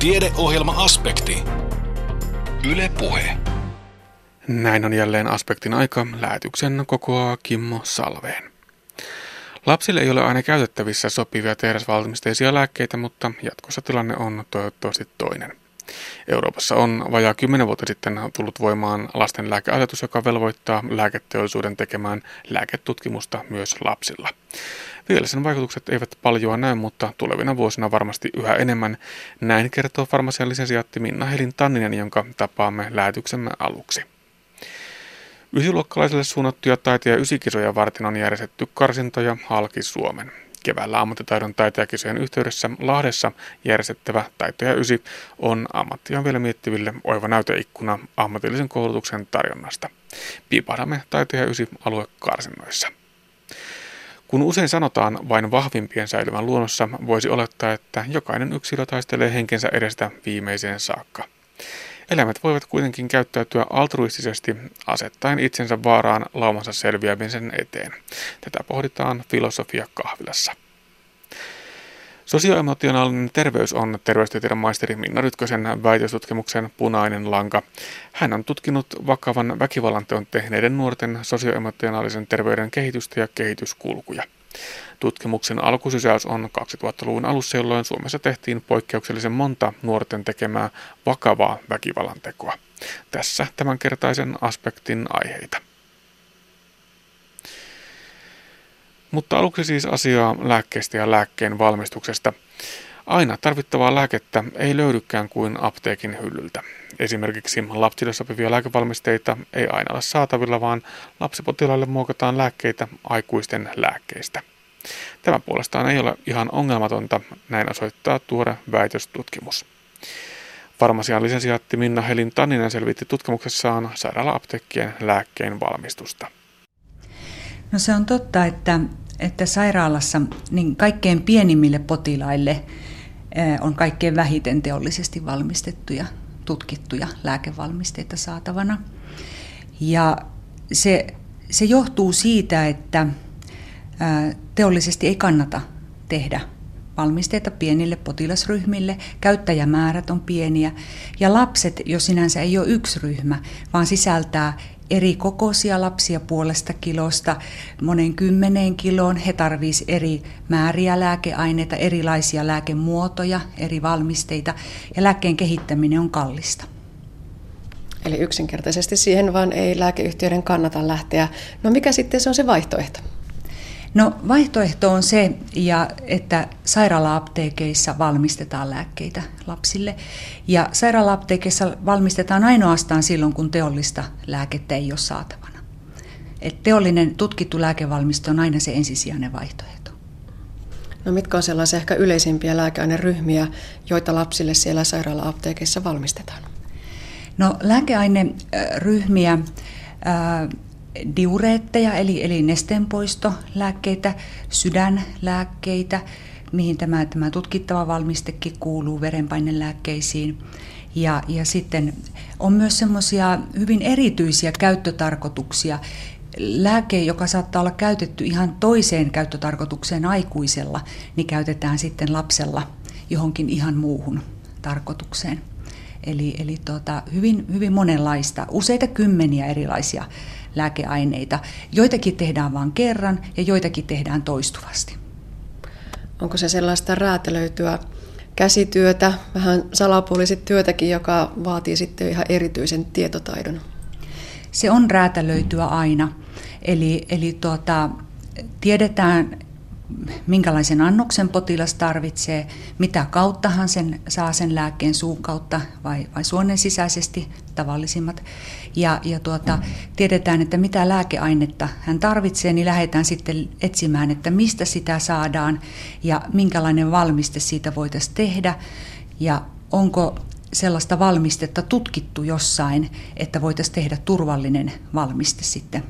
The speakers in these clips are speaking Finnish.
Tiedeohjelma-aspekti. Yle Puhe. Näin on jälleen aspektin aika. Lähetyksen kokoaa Kimmo Salveen. Lapsille ei ole aina käytettävissä sopivia tehdasvalmisteisia lääkkeitä, mutta jatkossa tilanne on toivottavasti toinen. Euroopassa on vajaa 10 vuotta sitten tullut voimaan lasten lääkeasetus, joka velvoittaa lääketeollisuuden tekemään lääketutkimusta myös lapsilla. Vielä sen vaikutukset eivät paljon näy, mutta tulevina vuosina varmasti yhä enemmän. Näin kertoo farmasian lisensiaatti Minna Helin Tanninen, jonka tapaamme lähetyksemme aluksi. Ysiluokkalaisille suunnattuja taite- ja ysikisoja varten on järjestetty karsintoja halki Suomen. Keväällä ammattitaidon taitajakisojen yhteydessä Lahdessa järjestettävä Taitaja Ysi on ammattiaan vielä miettiville oiva näyteikkuna ammatillisen koulutuksen tarjonnasta. Piipahdamme Taitaja Ysi aluekarsinnoissa. Kun usein sanotaan vain vahvimpien säilyvän luonnossa, voisi olettaa, että jokainen yksilö taistelee henkensä edestä viimeiseen saakka. Eläimet voivat kuitenkin käyttäytyä altruistisesti asettaen itsensä vaaraan laumansa selviämisen eteen. Tätä pohditaan filosofia kahvilassa. Sosioemotionaalinen terveys on terveystieteen maisteri Minna Rytkösen väitöstutkimuksen punainen lanka. Hän on tutkinut vakavan väkivallanteon tehneiden nuorten sosioemotionaalisen terveyden kehitystä ja kehityskulkuja. Tutkimuksen alkusysäys on 2000-luvun alussa, jolloin Suomessa tehtiin poikkeuksellisen monta nuorten tekemää vakavaa väkivallantekoa. Tässä tämänkertaisen aspektin aiheita. Mutta aluksi siis asiaa lääkkeestä ja lääkkeen valmistuksesta. Aina tarvittavaa lääkettä ei löydykään kuin apteekin hyllyltä. Esimerkiksi lapsille sopivia lääkevalmisteita ei aina ole saatavilla, vaan lapsipotilaille muokataan lääkkeitä aikuisten lääkkeistä. Tämä puolestaan ei ole ihan ongelmatonta, näin osoittaa tuore väitöstutkimus. Farmasian lisensiaatti Minna Helin Tanninen selvitti tutkimuksessaan sairaala-apteekkien lääkkeen valmistusta. No se on totta, että, että sairaalassa niin kaikkein pienimmille potilaille eh, on kaikkein vähiten teollisesti valmistettuja, tutkittuja lääkevalmisteita saatavana. Ja se, se johtuu siitä, että eh, teollisesti ei kannata tehdä valmisteita pienille potilasryhmille, käyttäjämäärät on pieniä ja lapset jo sinänsä ei ole yksi ryhmä, vaan sisältää eri kokoisia lapsia puolesta kilosta monen kymmeneen kiloon. He tarvitsisivat eri määriä lääkeaineita, erilaisia lääkemuotoja, eri valmisteita ja lääkkeen kehittäminen on kallista. Eli yksinkertaisesti siihen vaan ei lääkeyhtiöiden kannata lähteä. No mikä sitten se on se vaihtoehto? No vaihtoehto on se, ja että sairaala-apteekeissa valmistetaan lääkkeitä lapsille. Ja sairaala-apteekeissa valmistetaan ainoastaan silloin, kun teollista lääkettä ei ole saatavana. Et teollinen tutkittu lääkevalmiste on aina se ensisijainen vaihtoehto. No mitkä on sellaisia ehkä yleisimpiä lääkeaineryhmiä, joita lapsille siellä sairaala-apteekeissa valmistetaan? No lääkeaineryhmiä diureetteja, eli, eli nesteenpoistolääkkeitä, sydänlääkkeitä, mihin tämä, tämä tutkittava valmistekin kuuluu verenpainelääkkeisiin. Ja, ja sitten on myös semmoisia hyvin erityisiä käyttötarkoituksia. Lääke, joka saattaa olla käytetty ihan toiseen käyttötarkoitukseen aikuisella, niin käytetään sitten lapsella johonkin ihan muuhun tarkoitukseen. Eli, eli tuota, hyvin, hyvin monenlaista, useita kymmeniä erilaisia lääkeaineita. Joitakin tehdään vain kerran ja joitakin tehdään toistuvasti. Onko se sellaista räätälöityä käsityötä, vähän salapuolisit työtäkin, joka vaatii sitten ihan erityisen tietotaidon? Se on räätälöityä aina. Eli, eli tuota, tiedetään minkälaisen annoksen potilas tarvitsee, mitä kautta hän sen, saa sen lääkkeen suun kautta vai, vai suonen sisäisesti tavallisimmat. Ja, ja tuota, tiedetään, että mitä lääkeainetta hän tarvitsee, niin lähdetään sitten etsimään, että mistä sitä saadaan ja minkälainen valmiste siitä voitaisiin tehdä ja onko sellaista valmistetta tutkittu jossain, että voitaisiin tehdä turvallinen valmiste sitten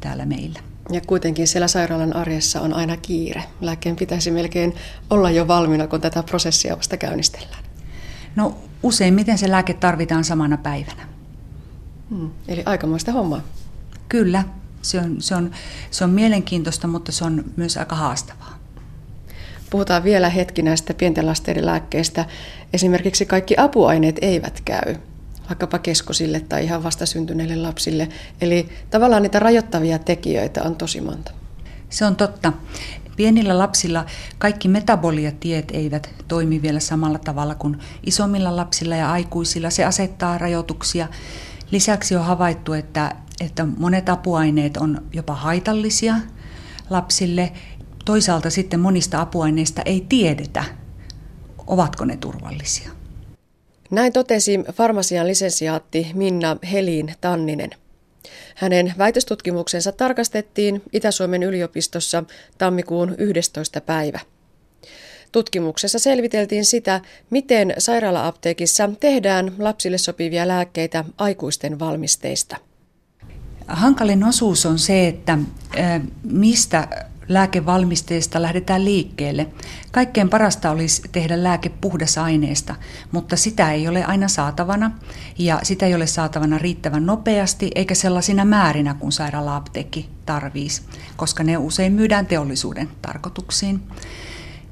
täällä meillä. Ja kuitenkin siellä sairaalan arjessa on aina kiire. Lääkkeen pitäisi melkein olla jo valmiina, kun tätä prosessia vasta käynnistellään. No useimmiten se lääke tarvitaan samana päivänä. Hmm, eli aikamoista hommaa. Kyllä, se on, se, on, se on mielenkiintoista, mutta se on myös aika haastavaa. puhutaan vielä hetki näistä pienten lasten lääkkeistä. Esimerkiksi kaikki apuaineet eivät käy, vaikkapa keskosille tai ihan vastasyntyneille lapsille. Eli tavallaan niitä rajoittavia tekijöitä on tosi monta. Se on totta. Pienillä lapsilla kaikki metaboliatiet eivät toimi vielä samalla tavalla kuin isommilla lapsilla ja aikuisilla. Se asettaa rajoituksia. Lisäksi on havaittu, että, että monet apuaineet on jopa haitallisia lapsille. Toisaalta sitten monista apuaineista ei tiedetä, ovatko ne turvallisia. Näin totesi farmasian lisensiaatti Minna Helin Tanninen. Hänen väitöstutkimuksensa tarkastettiin Itä-Suomen yliopistossa tammikuun 11. päivä. Tutkimuksessa selviteltiin sitä, miten sairaala-apteekissa tehdään lapsille sopivia lääkkeitä aikuisten valmisteista. Hankalin osuus on se, että mistä lääkevalmisteesta lähdetään liikkeelle. Kaikkein parasta olisi tehdä lääke puhdasaineesta, mutta sitä ei ole aina saatavana ja sitä ei ole saatavana riittävän nopeasti eikä sellaisina määrinä kuin sairaala-apteekki tarvitsisi, koska ne usein myydään teollisuuden tarkoituksiin.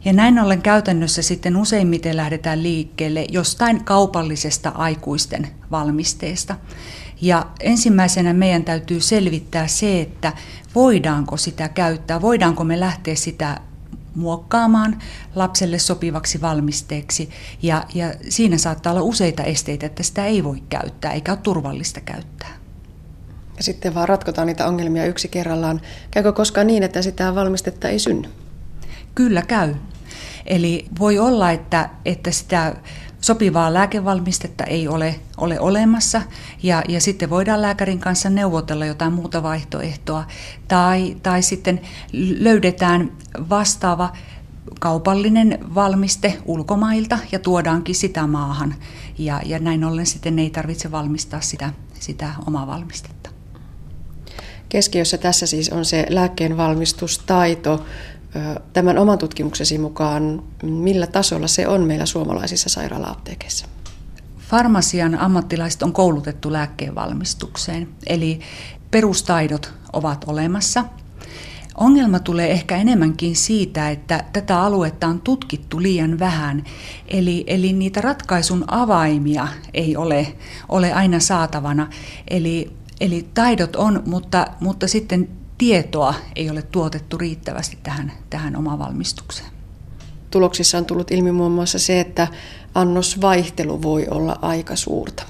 Ja näin ollen käytännössä sitten useimmiten lähdetään liikkeelle jostain kaupallisesta aikuisten valmisteesta. Ja ensimmäisenä meidän täytyy selvittää se, että voidaanko sitä käyttää, voidaanko me lähteä sitä muokkaamaan lapselle sopivaksi valmisteeksi. Ja, ja siinä saattaa olla useita esteitä, että sitä ei voi käyttää eikä ole turvallista käyttää. Ja sitten vaan ratkotaan niitä ongelmia yksi kerrallaan. Käykö koskaan niin, että sitä valmistetta ei synny? Kyllä käy. Eli voi olla, että, että sitä sopivaa lääkevalmistetta ei ole, ole olemassa. Ja, ja sitten voidaan lääkärin kanssa neuvotella jotain muuta vaihtoehtoa. Tai, tai sitten löydetään vastaava kaupallinen valmiste ulkomailta ja tuodaankin sitä maahan. Ja, ja näin ollen sitten ei tarvitse valmistaa sitä, sitä omaa valmistetta. Keskiössä tässä siis on se lääkkeen valmistustaito, tämän oman tutkimuksesi mukaan, millä tasolla se on meillä suomalaisissa sairaala-apteekeissa? Farmasian ammattilaiset on koulutettu lääkkeen valmistukseen, eli perustaidot ovat olemassa. Ongelma tulee ehkä enemmänkin siitä, että tätä aluetta on tutkittu liian vähän, eli, eli niitä ratkaisun avaimia ei ole, ole aina saatavana. Eli, eli taidot on, mutta, mutta sitten tietoa ei ole tuotettu riittävästi tähän, tähän omaan valmistukseen. Tuloksissa on tullut ilmi muun muassa se, että annosvaihtelu voi olla aika suurta.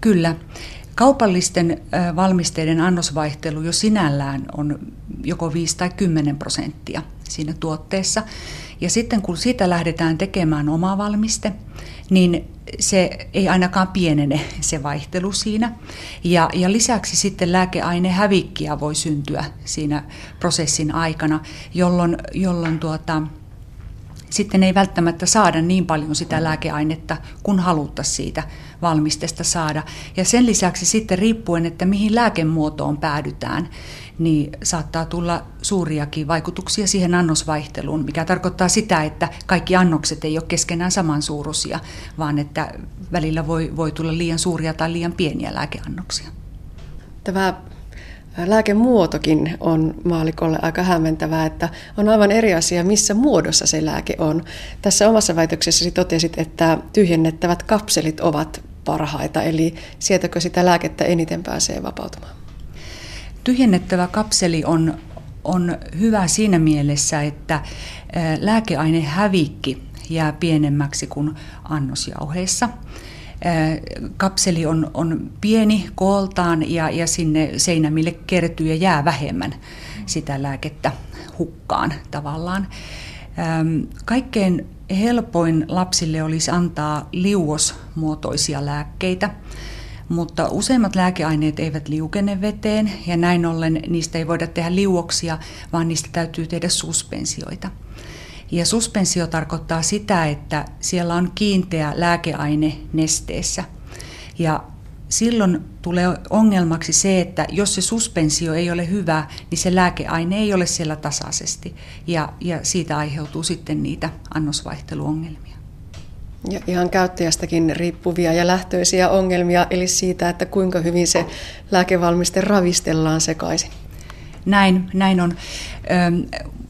Kyllä. Kaupallisten valmisteiden annosvaihtelu jo sinällään on joko 5 tai 10 prosenttia siinä tuotteessa. Ja sitten kun siitä lähdetään tekemään oma valmiste, niin se ei ainakaan pienene se vaihtelu siinä. Ja, ja lisäksi sitten lääkeainehävikkiä voi syntyä siinä prosessin aikana, jolloin, jolloin tuota, sitten ei välttämättä saada niin paljon sitä lääkeainetta, kun haluttaisiin siitä valmistesta saada. Ja sen lisäksi sitten riippuen, että mihin lääkemuotoon päädytään, niin saattaa tulla suuriakin vaikutuksia siihen annosvaihteluun, mikä tarkoittaa sitä, että kaikki annokset ei ole keskenään samansuuruisia, vaan että välillä voi, voi tulla liian suuria tai liian pieniä lääkeannoksia. Tämä lääkemuotokin on maalikolle aika hämmentävää, että on aivan eri asia, missä muodossa se lääke on. Tässä omassa väitöksessäsi totesit, että tyhjennettävät kapselit ovat parhaita, eli sieltäkö sitä lääkettä eniten pääsee vapautumaan? Tyhjennettävä kapseli on, on hyvä siinä mielessä, että lääkeainehävikki jää pienemmäksi kuin annosjauheessa. Kapseli on, on pieni kooltaan ja, ja sinne seinämille kertyy ja jää vähemmän sitä lääkettä hukkaan tavallaan. Kaikkein helpoin lapsille olisi antaa liuosmuotoisia lääkkeitä mutta useimmat lääkeaineet eivät liukene veteen ja näin ollen niistä ei voida tehdä liuoksia, vaan niistä täytyy tehdä suspensioita. Ja suspensio tarkoittaa sitä, että siellä on kiinteä lääkeaine nesteessä. Ja silloin tulee ongelmaksi se, että jos se suspensio ei ole hyvä, niin se lääkeaine ei ole siellä tasaisesti. Ja, ja siitä aiheutuu sitten niitä annosvaihteluongelmia. Ja ihan käyttäjästäkin riippuvia ja lähtöisiä ongelmia, eli siitä, että kuinka hyvin se lääkevalmiste ravistellaan sekaisin. Näin, näin on.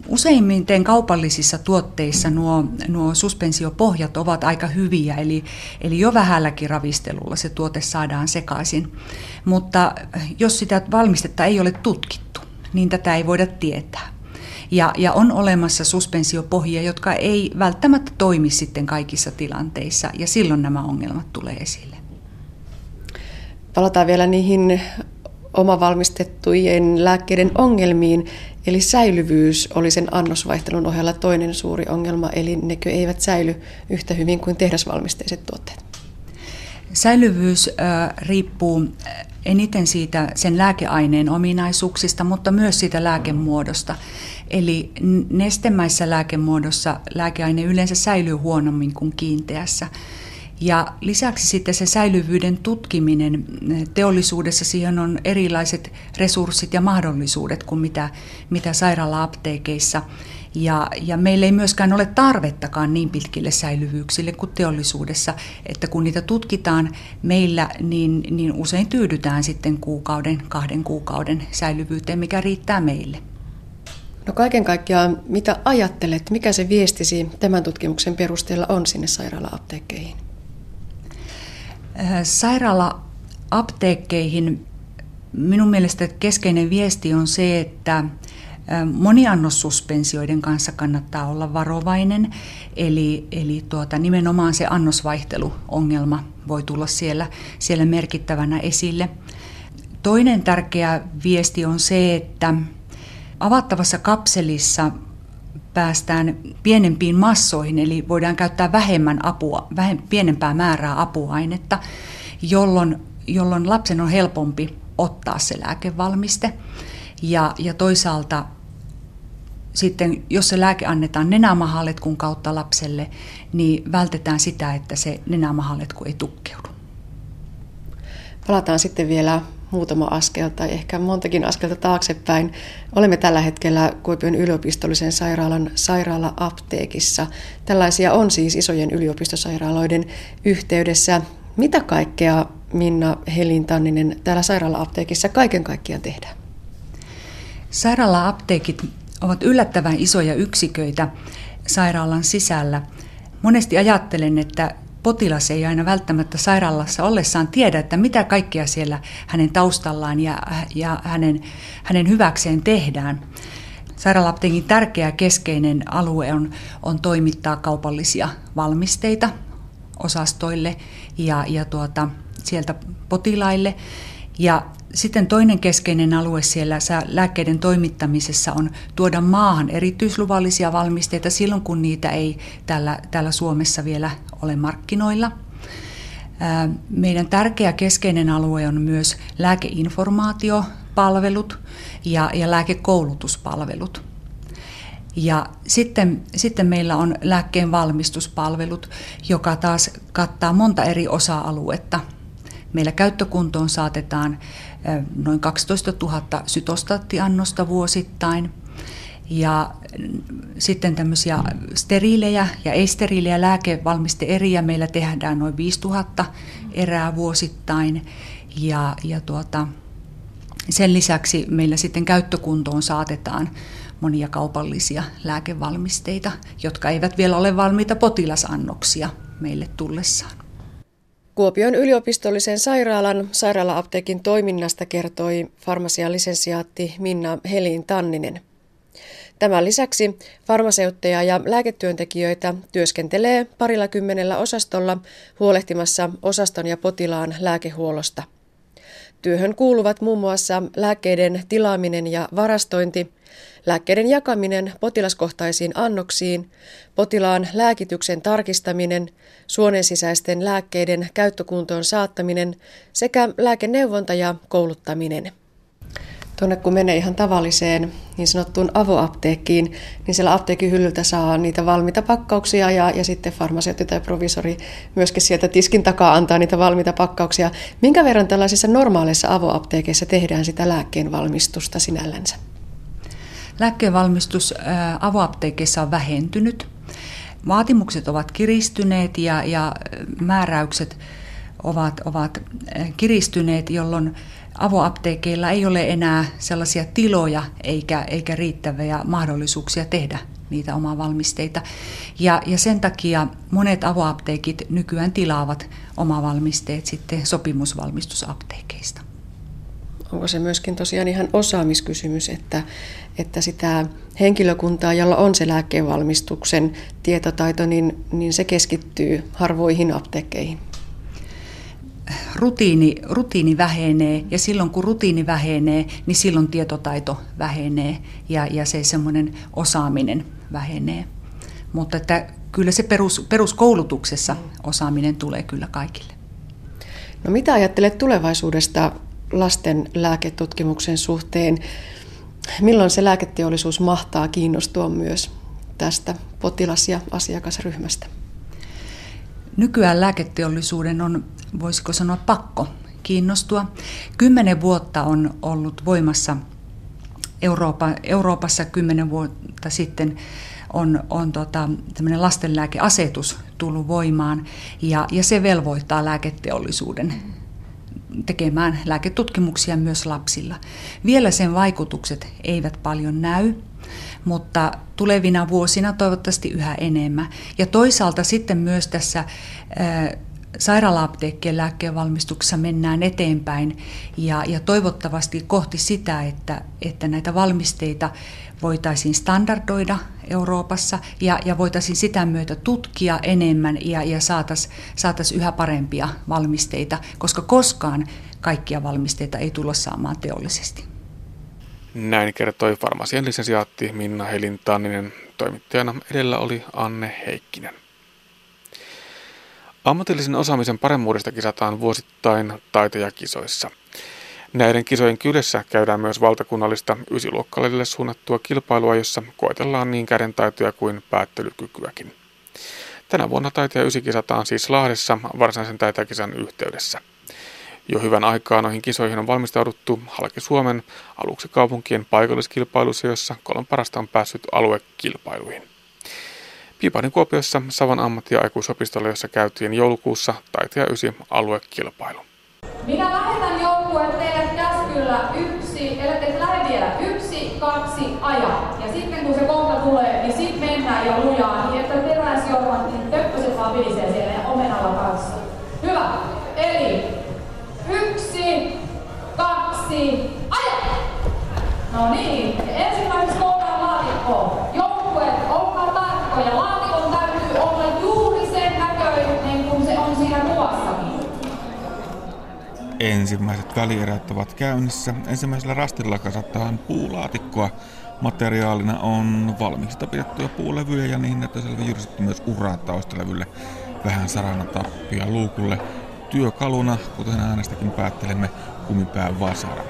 Useimmiten kaupallisissa tuotteissa nuo, nuo suspensiopohjat ovat aika hyviä, eli, eli jo vähälläkin ravistelulla se tuote saadaan sekaisin. Mutta jos sitä valmistetta ei ole tutkittu, niin tätä ei voida tietää. Ja, ja on olemassa suspensiopohjia, jotka ei välttämättä toimi sitten kaikissa tilanteissa, ja silloin nämä ongelmat tulee esille. Palataan vielä niihin omavalmistettujen lääkkeiden ongelmiin. Eli säilyvyys oli sen annosvaihtelun ohella toinen suuri ongelma, eli nekö eivät säily yhtä hyvin kuin tehdasvalmisteiset tuotteet. Säilyvyys äh, riippuu eniten siitä sen lääkeaineen ominaisuuksista, mutta myös siitä lääkemuodosta. Eli nestemäisessä lääkemuodossa lääkeaine yleensä säilyy huonommin kuin kiinteässä. Ja lisäksi sitten se säilyvyyden tutkiminen teollisuudessa, siihen on erilaiset resurssit ja mahdollisuudet kuin mitä, mitä sairaala-apteekeissa. Ja, ja meillä ei myöskään ole tarvettakaan niin pitkille säilyvyyksille kuin teollisuudessa, että kun niitä tutkitaan meillä, niin, niin usein tyydytään sitten kuukauden, kahden kuukauden säilyvyyteen, mikä riittää meille. No kaiken kaikkiaan, mitä ajattelet, mikä se viestisi tämän tutkimuksen perusteella on sinne sairaala-apteekkeihin? Äh, sairaala-apteekkeihin minun mielestä keskeinen viesti on se, että äh, moniannossuspensioiden kanssa kannattaa olla varovainen, eli, eli tuota, nimenomaan se annosvaihteluongelma voi tulla siellä, siellä merkittävänä esille. Toinen tärkeä viesti on se, että avattavassa kapselissa päästään pienempiin massoihin, eli voidaan käyttää vähemmän apua, vähem, pienempää määrää apuainetta, jolloin, jolloin lapsen on helpompi ottaa se lääkevalmiste. Ja, ja toisaalta sitten, jos se lääke annetaan nenämahaletkun kautta lapselle, niin vältetään sitä, että se nenämahaletku ei tukkeudu. Palataan sitten vielä muutama askel tai ehkä montakin askelta taaksepäin. Olemme tällä hetkellä Kuopion yliopistollisen sairaalan sairaala-apteekissa. Tällaisia on siis isojen yliopistosairaaloiden yhteydessä. Mitä kaikkea Minna Helin-Tanninen täällä sairaala-apteekissa kaiken kaikkiaan tehdään? Sairaala-apteekit ovat yllättävän isoja yksiköitä sairaalan sisällä. Monesti ajattelen, että potilas ei aina välttämättä sairaalassa ollessaan tiedä, että mitä kaikkea siellä hänen taustallaan ja, ja hänen, hänen hyväkseen tehdään. Sairaalapteekin tärkeä keskeinen alue on, on toimittaa kaupallisia valmisteita osastoille ja, ja tuota, sieltä potilaille. Ja sitten toinen keskeinen alue siellä lääkkeiden toimittamisessa on tuoda maahan erityisluvallisia valmisteita silloin, kun niitä ei täällä, täällä Suomessa vielä ole markkinoilla. Meidän tärkeä keskeinen alue on myös lääkeinformaatiopalvelut ja, ja lääkekoulutuspalvelut. Ja sitten, sitten meillä on lääkkeen valmistuspalvelut, joka taas kattaa monta eri osa-aluetta. Meillä käyttökuntoon saatetaan noin 12 000 sytostaattiannosta vuosittain. Ja sitten tämmöisiä steriilejä ja ei-steriilejä lääkevalmisteeriä meillä tehdään noin 5000 erää vuosittain. Ja, ja tuota, sen lisäksi meillä sitten käyttökuntoon saatetaan monia kaupallisia lääkevalmisteita, jotka eivät vielä ole valmiita potilasannoksia meille tullessaan. Kuopion yliopistollisen sairaalan sairaala-apteekin toiminnasta kertoi farmasian lisensiaatti Minna Helin Tanninen. Tämän lisäksi farmaseutteja ja lääketyöntekijöitä työskentelee parilla kymmenellä osastolla huolehtimassa osaston ja potilaan lääkehuollosta. Työhön kuuluvat muun muassa lääkkeiden tilaaminen ja varastointi, lääkkeiden jakaminen potilaskohtaisiin annoksiin, potilaan lääkityksen tarkistaminen, suonen sisäisten lääkkeiden käyttökuntoon saattaminen sekä lääkeneuvonta ja kouluttaminen. Tuonne kun menee ihan tavalliseen niin sanottuun avoapteekkiin, niin siellä apteekin hyllyltä saa niitä valmiita pakkauksia ja, ja sitten farmaseutti tai provisori myöskin sieltä tiskin takaa antaa niitä valmiita pakkauksia. Minkä verran tällaisissa normaaleissa avoapteekeissa tehdään sitä lääkkeen valmistusta sinällänsä? Lääkkeenvalmistus avoapteekeissa on vähentynyt. Vaatimukset ovat kiristyneet ja, ja määräykset ovat, ovat kiristyneet, jolloin avoapteekeilla ei ole enää sellaisia tiloja eikä, eikä riittäviä mahdollisuuksia tehdä niitä omaa valmisteita. Ja, ja sen takia monet avoapteekit nykyään tilaavat omavalmisteet sitten sopimusvalmistusapteekeista. Onko se myöskin tosiaan ihan osaamiskysymys, että, että sitä henkilökuntaa, jolla on se lääkkeenvalmistuksen tietotaito, niin, niin se keskittyy harvoihin apteekkeihin? Rutiini, rutiini vähenee ja silloin kun rutiini vähenee, niin silloin tietotaito vähenee ja, ja se semmoinen osaaminen vähenee. Mutta että kyllä se perus, peruskoulutuksessa osaaminen tulee kyllä kaikille. No mitä ajattelet tulevaisuudesta lasten lääketutkimuksen suhteen? Milloin se lääketeollisuus mahtaa kiinnostua myös tästä potilas- ja asiakasryhmästä? Nykyään lääketeollisuuden on, voisiko sanoa, pakko kiinnostua. Kymmenen vuotta on ollut voimassa Eurooppa, Euroopassa kymmenen vuotta sitten on, on tota, lastenlääkeasetus tullut voimaan ja, ja se velvoittaa lääketeollisuuden tekemään lääketutkimuksia myös lapsilla. Vielä sen vaikutukset eivät paljon näy, mutta tulevina vuosina toivottavasti yhä enemmän. Ja toisaalta sitten myös tässä sairaala-apteekkien lääkkeenvalmistuksessa mennään eteenpäin ja, ja toivottavasti kohti sitä, että, että näitä valmisteita voitaisiin standardoida Euroopassa ja, ja voitaisiin sitä myötä tutkia enemmän ja, ja saataisiin saatais yhä parempia valmisteita, koska koskaan kaikkia valmisteita ei tulla saamaan teollisesti. Näin kertoi farmasian lisensiaatti Minna Helintanninen. Toimittajana edellä oli Anne Heikkinen. Ammatillisen osaamisen paremmuudesta kisataan vuosittain taitejakisoissa. Näiden kisojen kyljessä käydään myös valtakunnallista ysiluokkalaisille suunnattua kilpailua, jossa koetellaan niin kädentaitoja kuin päättelykykyäkin. Tänä vuonna taitaja ysi kisataan siis Lahdessa varsinaisen taitajakisan yhteydessä. Jo hyvän aikaa noihin kisoihin on valmistauduttu halki Suomen aluksi kaupunkien paikalliskilpailuissa, jossa kolme parasta on päässyt aluekilpailuihin. Piipainen Kuopiossa Savon ammatti- ja aikuisopistolla, jossa käytiin joulukuussa taite ja ysi aluekilpailu. Minä lähetän joukkueen teille käskyllä yksi, ellei lähde vielä yksi, kaksi, aja. Ja sitten kun se kohta tulee, niin sitten mennään jo lujaa, niin että teräsjormat, niin töppöset vaan vilisee siellä ja omenalla kanssa. Hyvä. Eli yksi, kaksi, aja! No niin, ensimmäiseksi laatikkoon. Joukkueet, olkaa tarkkoja. Laatikon täytyy olla juuri sen näköinen, kun se on siinä kuvassakin. Ensimmäiset välierät ovat käynnissä. Ensimmäisellä rastilla kasataan puulaatikkoa. Materiaalina on valmiista pidettyjä puulevyjä ja niin, että selvä jyrsitty myös uraa taustalevylle. Vähän sarana tappia luukulle. Työkaluna, kuten äänestäkin päättelemme, kumipää vasara.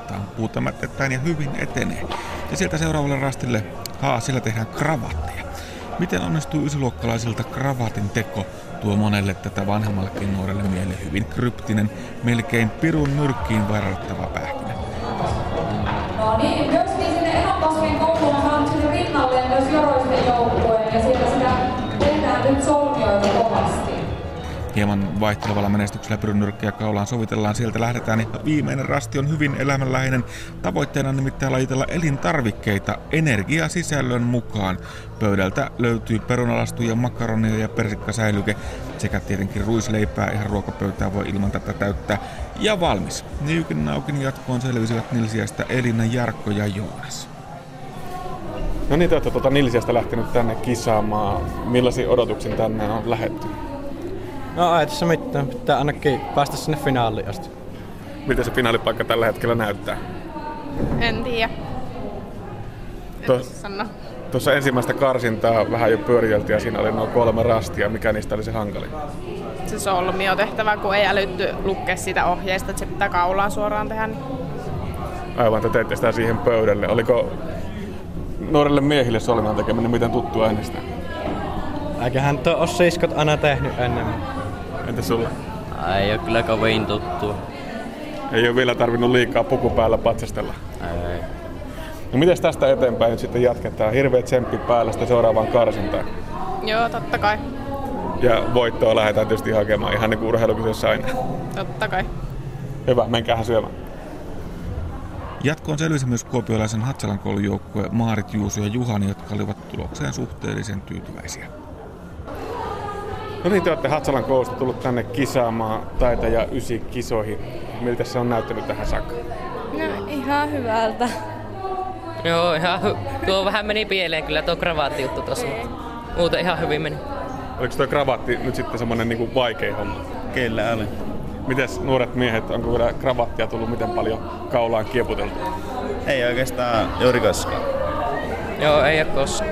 Tarvitaan mätettäin ja hyvin etenee. Ja sieltä seuraavalle rastille, haa, sillä tehdään kravatteja. Miten onnistuu ysiluokkalaisilta kravatin teko? Tuo monelle tätä vanhemmallekin nuorelle miele hyvin kryptinen, melkein pirun nyrkkiin vairattava pähkinä. No niin, Hieman vaihtelevalla menestyksellä pyrynyrkkiä kaulaan sovitellaan, sieltä lähdetään ja viimeinen rasti on hyvin elämänläheinen. Tavoitteena on nimittäin lajitella elintarvikkeita energiasisällön mukaan. Pöydältä löytyy perunalastuja, makaronia ja persikkasäilyke sekä tietenkin ruisleipää ihan ruokapöytää voi ilman tätä täyttää. Ja valmis. Niukin naukin jatkoon selvisivät Nilsiästä Elina, Jarkko ja Joonas. No niin, te olette tuota Nilsiästä lähtenyt tänne kisaamaan. Millaisia odotuksia tänne on lähetty? No ei tässä mitään, pitää ainakin päästä sinne finaaliin asti. Miltä se finaalipaikka tällä hetkellä näyttää? En tiedä. En To- osaa sanoa. Tuossa ensimmäistä karsintaa vähän jo pyörieltiin ja siinä oli noin kolme rastia. Mikä niistä oli se hankalin? Se solmio tehtävä, kun ei älytty lukea sitä ohjeesta, että se pitää kaulaan suoraan tehdä. Aivan, te teitte sitä siihen pöydälle. Oliko nuorille miehille solmion tekeminen miten tuttu ennestään? Eiköhän tuo ole siskot aina tehnyt enemmän. Entä sulla? Ei ole kyllä kovin tuttua. Ei ole vielä tarvinnut liikaa puku päällä patsastella. Ei. No miten tästä eteenpäin nyt sitten jatketaan? Hirveä tsemppi päällä sitten seuraavaan karsintaan. Joo, totta kai. Ja voittoa lähdetään tietysti hakemaan ihan niin kuin urheilukisoissa aina. Totta kai. Hyvä, menkäähän syömään. Jatkoon selvisi myös kuopiolaisen Hatsalan koulun joukkue Maarit Juuso ja Juhani, jotka olivat tulokseen suhteellisen tyytyväisiä. No niin, te olette Hatsalan koulusta tullut tänne kisaamaan taita ja ysi kisoihin. Miltä se on näyttänyt tähän saakka? No ihan hyvältä. Joo, ihan hy- tuo vähän meni pieleen kyllä tuo kravaatti juttu tuossa, mutta muuten ihan hyvin meni. Oliko tuo kravaatti nyt sitten semmoinen niin vaikein homma? Kyllä oli. Mites nuoret miehet, onko vielä kravattia tullut miten paljon kaulaan kieputeltu? Ei oikeastaan juuri koskaan. Joo, ei ole koskaan.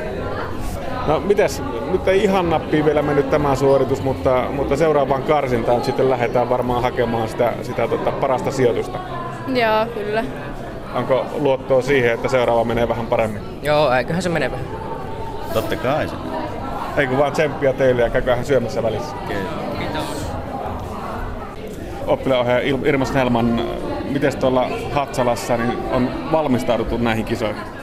No mites, nyt ei ihan nappiin vielä mennyt tämä suoritus, mutta, mutta seuraavaan karsintaan sitten lähdetään varmaan hakemaan sitä, sitä tota, parasta sijoitusta. Joo, kyllä. Onko luottoa siihen, että seuraava menee vähän paremmin? Joo, eiköhän se mene vähän. Totta kai se. Ei kun vaan tsemppiä teille ja käykää syömässä välissä. Kiitos. Oppilaanohjaaja Irma Snellman, miten tuolla Hatsalassa niin on valmistauduttu näihin kisoihin?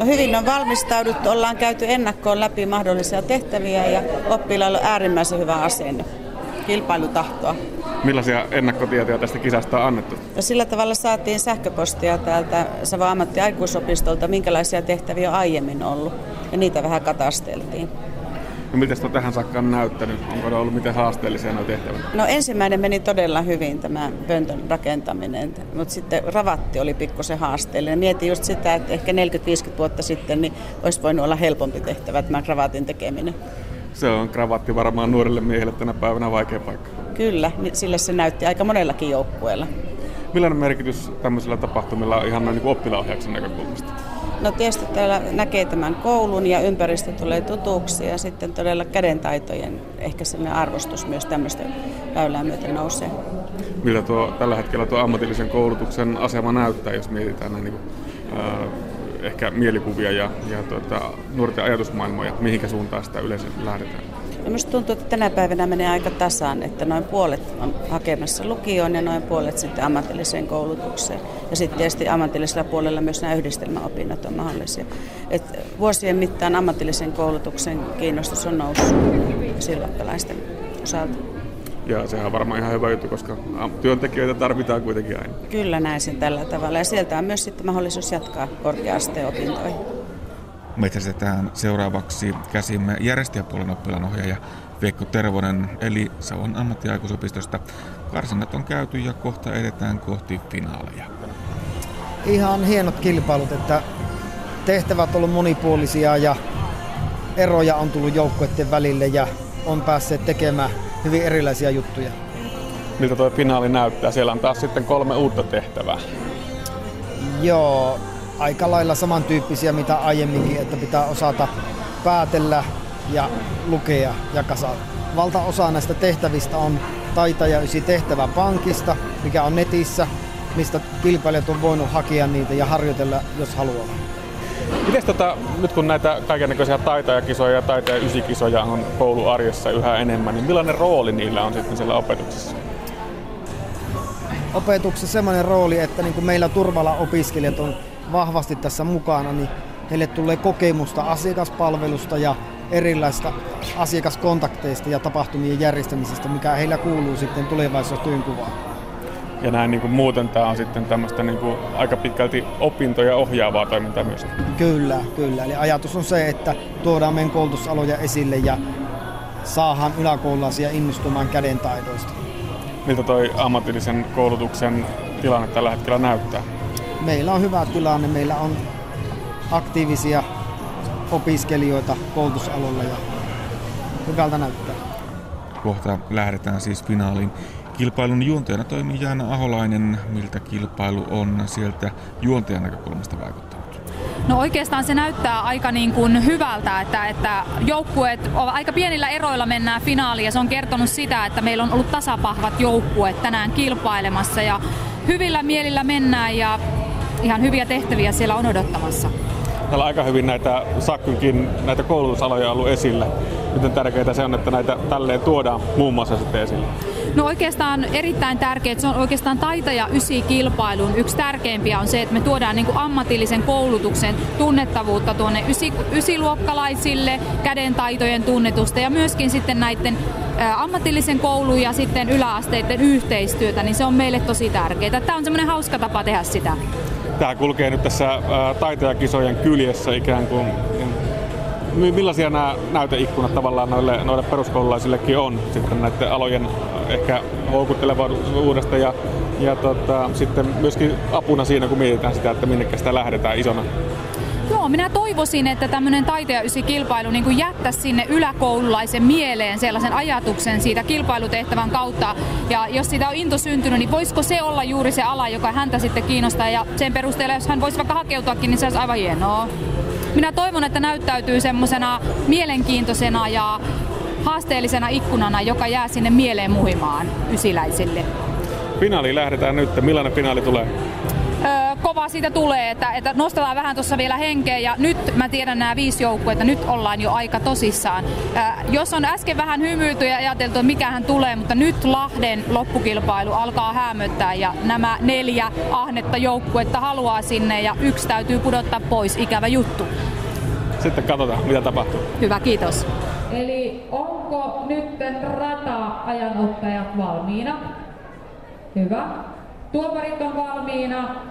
No hyvin on valmistauduttu, ollaan käyty ennakkoon läpi mahdollisia tehtäviä ja oppilailla on äärimmäisen hyvä asenne, kilpailutahtoa. Millaisia ennakkotietoja tästä kisasta on annettu? No sillä tavalla saatiin sähköpostia täältä Savo ammatti aikuisopistolta, minkälaisia tehtäviä on aiemmin ollut. Ja niitä vähän katasteltiin. No miten sitä tähän saakka on näyttänyt? Onko ne ollut miten haasteellisia nuo tehtävät? No ensimmäinen meni todella hyvin tämä pöntön rakentaminen, mutta sitten ravatti oli pikkusen haasteellinen. Mietin just sitä, että ehkä 40-50 vuotta sitten niin olisi voinut olla helpompi tehtävä tämä kravatin tekeminen. Se on kravatti varmaan nuorille miehille tänä päivänä vaikea paikka. Kyllä, sille se näytti aika monellakin joukkueella. Millainen merkitys tämmöisillä tapahtumilla on ihan noin niin oppilaanohjauksen näkökulmasta? No tietysti täällä näkee tämän koulun ja ympäristö tulee tutuksi ja sitten todella kädentaitojen ehkä sellainen arvostus myös tämmöistä väylää myöten nousee. Miltä tuo, tällä hetkellä tuo ammatillisen koulutuksen asema näyttää, jos mietitään näin niin kuin, äh, ehkä mielikuvia ja, ja tuota, nuorten ajatusmaailmoja, mihinkä suuntaan sitä yleensä lähdetään? Ja minusta tuntuu, että tänä päivänä menee aika tasaan, että noin puolet on hakemassa lukioon ja noin puolet sitten ammatilliseen koulutukseen. Ja sitten tietysti ammatillisella puolella myös nämä yhdistelmäopinnot on mahdollisia. Et vuosien mittaan ammatillisen koulutuksen kiinnostus on noussut sillokkalaisten osalta. Ja sehän on varmaan ihan hyvä juttu, koska työntekijöitä tarvitaan kuitenkin aina. Kyllä näin sen tällä tavalla. Ja sieltä on myös sitten mahdollisuus jatkaa korkea-asteen opintoihin. Metsästetään seuraavaksi käsimme järjestäjäpuolen oppilaanohjaaja Veikko Tervonen, eli Savon ammattiaikuisopistosta. Karsinnat on käyty ja kohta edetään kohti finaaleja. Ihan hienot kilpailut, että tehtävät on ollut monipuolisia ja eroja on tullut joukkueiden välille ja on päässeet tekemään hyvin erilaisia juttuja. Miltä tuo finaali näyttää? Siellä on taas sitten kolme uutta tehtävää. Joo, aika lailla samantyyppisiä mitä aiemminkin, että pitää osata päätellä ja lukea ja kasata. Valtaosa näistä tehtävistä on taitaja ysi tehtävä pankista, mikä on netissä, mistä kilpailijat on voinut hakea niitä ja harjoitella, jos haluaa. Miten tota, nyt kun näitä kaikenlaisia taitajakisoja ja taitaja ysikisoja on kouluarjessa yhä enemmän, niin millainen rooli niillä on sitten siellä opetuksessa? Opetuksessa semmoinen rooli, että niin kuin meillä turvalla opiskelijat on vahvasti tässä mukana, niin heille tulee kokemusta asiakaspalvelusta ja erilaista asiakaskontakteista ja tapahtumien järjestämisestä, mikä heillä kuuluu sitten tulevaisuudessa työnkuvaan. Ja näin niin kuin muuten tämä on sitten tämmöistä niin kuin aika pitkälti opintoja ohjaavaa toimintaa myös. Kyllä, kyllä. Eli ajatus on se, että tuodaan meidän koulutusaloja esille ja saadaan yläkoululaisia innostumaan kädentaidoista. Miltä toi ammatillisen koulutuksen tilanne tällä hetkellä näyttää? Meillä on hyvä tilanne. Meillä on aktiivisia opiskelijoita koulutusalolla ja hyvältä näyttää. Kohta lähdetään siis finaaliin. Kilpailun juontajana toimii Jaana Aholainen. Miltä kilpailu on sieltä juontajan näkökulmasta vaikuttanut? No oikeastaan se näyttää aika niin kuin hyvältä, että, että joukkueet aika pienillä eroilla mennään finaaliin ja se on kertonut sitä, että meillä on ollut tasapahvat joukkueet tänään kilpailemassa ja hyvillä mielillä mennään ja ihan hyviä tehtäviä siellä on odottamassa. Täällä on aika hyvin näitä Sakkynkin näitä koulutusaloja ollut esillä. Miten tärkeää se on, että näitä tälleen tuodaan muun muassa sitten esille? No oikeastaan erittäin tärkeää, että se on oikeastaan taitaja ysi kilpailun. Yksi tärkeimpiä on se, että me tuodaan niin ammatillisen koulutuksen tunnettavuutta tuonne ysi, ysiluokkalaisille, kädentaitojen tunnetusta ja myöskin sitten näiden ammatillisen koulun ja sitten yläasteiden yhteistyötä, niin se on meille tosi tärkeää. Tämä on semmoinen hauska tapa tehdä sitä. Tämä kulkee nyt tässä taiteakisojen kyljessä ikään kuin. Millaisia nämä näyteikkunat tavallaan noille, noille peruskoululaisillekin on sitten näiden alojen ehkä houkuttelevuudesta ja, ja tota, sitten myöskin apuna siinä, kun mietitään sitä, että minnekä sitä lähdetään isona? Joo, minä toivoisin, että tämmöinen taiteilijaysi-kilpailu niin jättäisi sinne yläkoululaisen mieleen sellaisen ajatuksen siitä kilpailutehtävän kautta. Ja jos siitä on into syntynyt, niin voisiko se olla juuri se ala, joka häntä sitten kiinnostaa. Ja sen perusteella, jos hän voisi vaikka hakeutuakin, niin se olisi aivan hienoa. Minä toivon, että näyttäytyy semmoisena mielenkiintoisena ja haasteellisena ikkunana, joka jää sinne mieleen muhimaan ysiläisille. Finaaliin lähdetään nyt. Millainen finaali tulee? Öö, kova siitä tulee, että, että nostetaan vähän tuossa vielä henkeä ja nyt mä tiedän nämä viisi joukkoa, että nyt ollaan jo aika tosissaan. Öö, jos on äsken vähän hymyilty ja ajateltu, että mikähän tulee, mutta nyt Lahden loppukilpailu alkaa hämöttää ja nämä neljä ahnetta joukkuetta haluaa sinne ja yksi täytyy pudottaa pois, ikävä juttu. Sitten katsotaan, mitä tapahtuu. Hyvä, kiitos. Eli onko nyt rata-ajanottajat valmiina? Hyvä. Tuomarit on valmiina.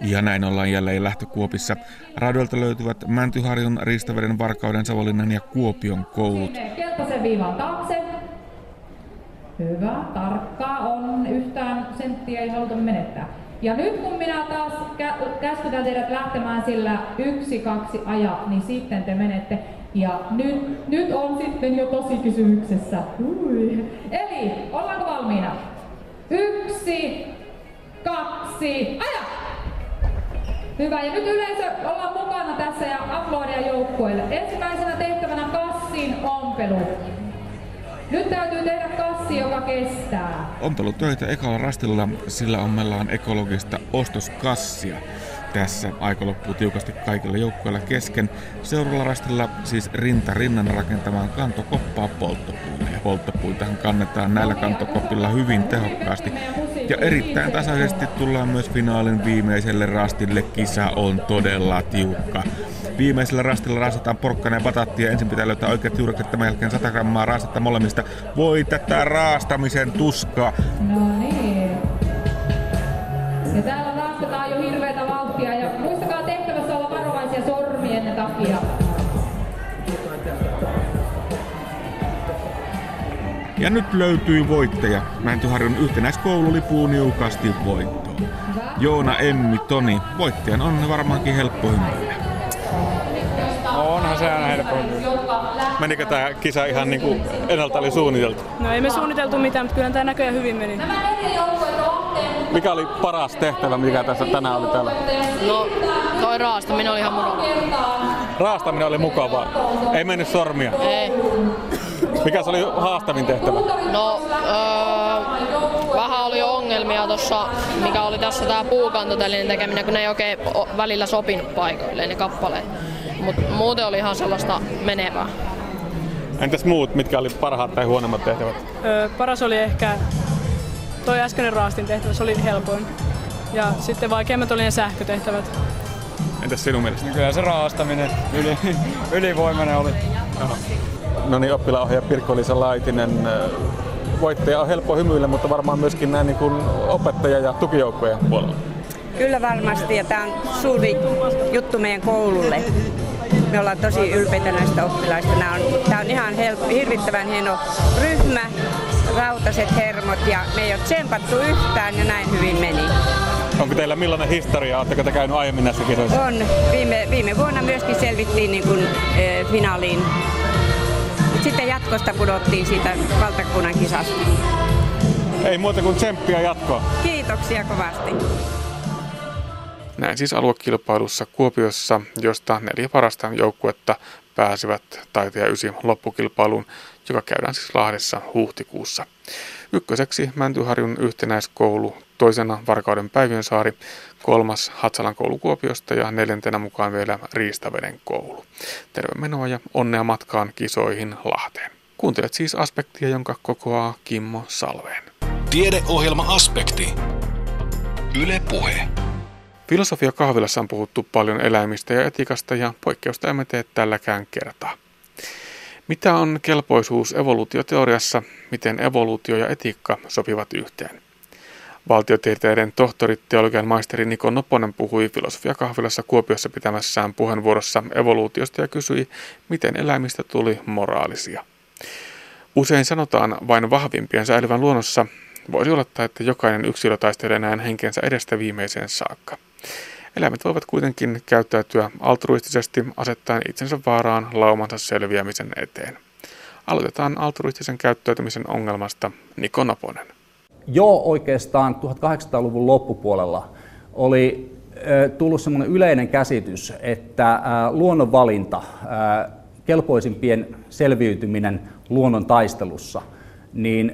Ja, näin ollaan jälleen lähtökuopissa. Radoilta löytyvät Mäntyharjun, Riistaveden, Varkauden, Savonlinnan ja Kuopion koulut. Keltaisen viivan taakse. Hyvä, tarkkaa on yhtään senttiä ei haluta menettää. Ja nyt kun minä taas kä- käskytän teidät lähtemään sillä yksi, kaksi aja, niin sitten te menette. Ja nyt, nyt on sitten jo tosi kysymyksessä. Ui. Eli ollaanko valmiina? Yksi, kaksi, aja! Hyvä, ja nyt yleensä ollaan mukana tässä ja aplodia joukkueelle. Ensimmäisenä tehtävänä kassin ompelu. Nyt täytyy tehdä kassi, joka kestää. Ompelutöitä ekalla rastilla, sillä ommellaan ekologista ostoskassia. Tässä aika loppuu tiukasti kaikilla joukkueilla kesken. Seuraavalla rastilla siis rinta rinnan rakentamaan kantokoppaa polttopuille. Polttopuitahan kannetaan näillä kantokopilla hyvin tehokkaasti. Ja erittäin tasaisesti tullaan myös finaalin viimeiselle rastille. Kisa on todella tiukka. Viimeisellä rastilla raastetaan porkkana ja batattia. Ensin pitää löytää oikeat juurekset, tämän jälkeen 100 grammaa raastetta molemmista. Voi tätä raastamisen tuskaa. No niin. Ja täällä Ja nyt löytyi voittaja. Mäntyharjun yhtenäiskoulu lipuu niukasti voittoon. Joona Emmi Toni, voittajan on varmaankin helppo hymyillä. No onhan se aina helppo Menikö tämä kisa ihan niin kuin ennalta oli suunniteltu? No ei me suunniteltu mitään, mutta kyllä tämä näköjään hyvin meni. Mikä oli paras tehtävä, mikä tässä tänään oli täällä? No, toi raastaminen oli ihan mukavaa. Raastaminen oli mukavaa. Ei mennyt sormia. Ei. Mikä se oli haastavin tehtävä? No, öö, vähän oli ongelmia tuossa, mikä oli tässä tämä puukantotelinen tekeminen, kun ne ei oikein välillä sopinut paikoilleen ne kappaleet. Mutta muuten oli ihan sellaista menevää. Entäs muut, mitkä oli parhaat tai huonommat tehtävät? Öö, paras oli ehkä toi äskeinen raastin tehtävä, se oli helpoin. Ja sitten vaikeimmat oli ne sähkötehtävät. Entäs sinun mielestä? Kyllä se raastaminen yli, ylivoimainen oli. Aha. No niin, oppilaanohjaaja Pirkko-Liisa Laitinen. Voittaja on helppo hymyillä, mutta varmaan myöskin näin niin kuin opettaja- ja tukijoukkojen puolella. Kyllä varmasti, ja tämä on suuri juttu meidän koululle. Me ollaan tosi ylpeitä näistä oppilaista. Nämä on, tämä on ihan helppo, hirvittävän hieno ryhmä, rautaset hermot, ja me ei ole tsempattu yhtään, ja näin hyvin meni. Onko teillä millainen historia? Oletteko te käynyt aiemmin näissä kisoissa? On. Viime, viime vuonna myöskin selvittiin niin kuin, e, finaaliin. Sitten jatkosta pudottiin siitä valtakunnan kisasta. Ei muuta kuin tsemppiä jatkoa. Kiitoksia kovasti. Näin siis aluekilpailussa Kuopiossa, josta neljä parasta joukkuetta pääsivät taiteen ja ysi loppukilpailuun, joka käydään siis Lahdessa huhtikuussa. Ykköseksi Mäntyharjun yhtenäiskoulu, toisena Varkauden Päivyönsaari, kolmas Hatsalan koulu Kuopiosta ja neljäntenä mukaan vielä Riistaveden koulu. Terve menoa ja onnea matkaan kisoihin Lahteen. Kuuntelet siis aspektia, jonka kokoaa Kimmo Salveen. Tiedeohjelma Aspekti. Yle Puhe. Filosofia kahvilassa on puhuttu paljon eläimistä ja etiikasta ja poikkeusta emme tee tälläkään kertaa. Mitä on kelpoisuus evoluutioteoriassa, miten evoluutio ja etiikka sopivat yhteen? Valtiotieteiden tohtori, teologian maisteri Niko Noponen puhui filosofiakahvilassa Kuopiossa pitämässään puheenvuorossa evoluutiosta ja kysyi, miten eläimistä tuli moraalisia. Usein sanotaan vain vahvimpien säilyvän luonnossa, voisi olettaa, että jokainen yksilö taistelee näin henkensä edestä viimeiseen saakka. Eläimet voivat kuitenkin käyttäytyä altruistisesti asettaen itsensä vaaraan laumansa selviämisen eteen. Aloitetaan altruistisen käyttäytymisen ongelmasta Niko Noponen. Jo oikeastaan 1800-luvun loppupuolella oli tullut sellainen yleinen käsitys, että luonnonvalinta, kelpoisimpien selviytyminen luonnon taistelussa – niin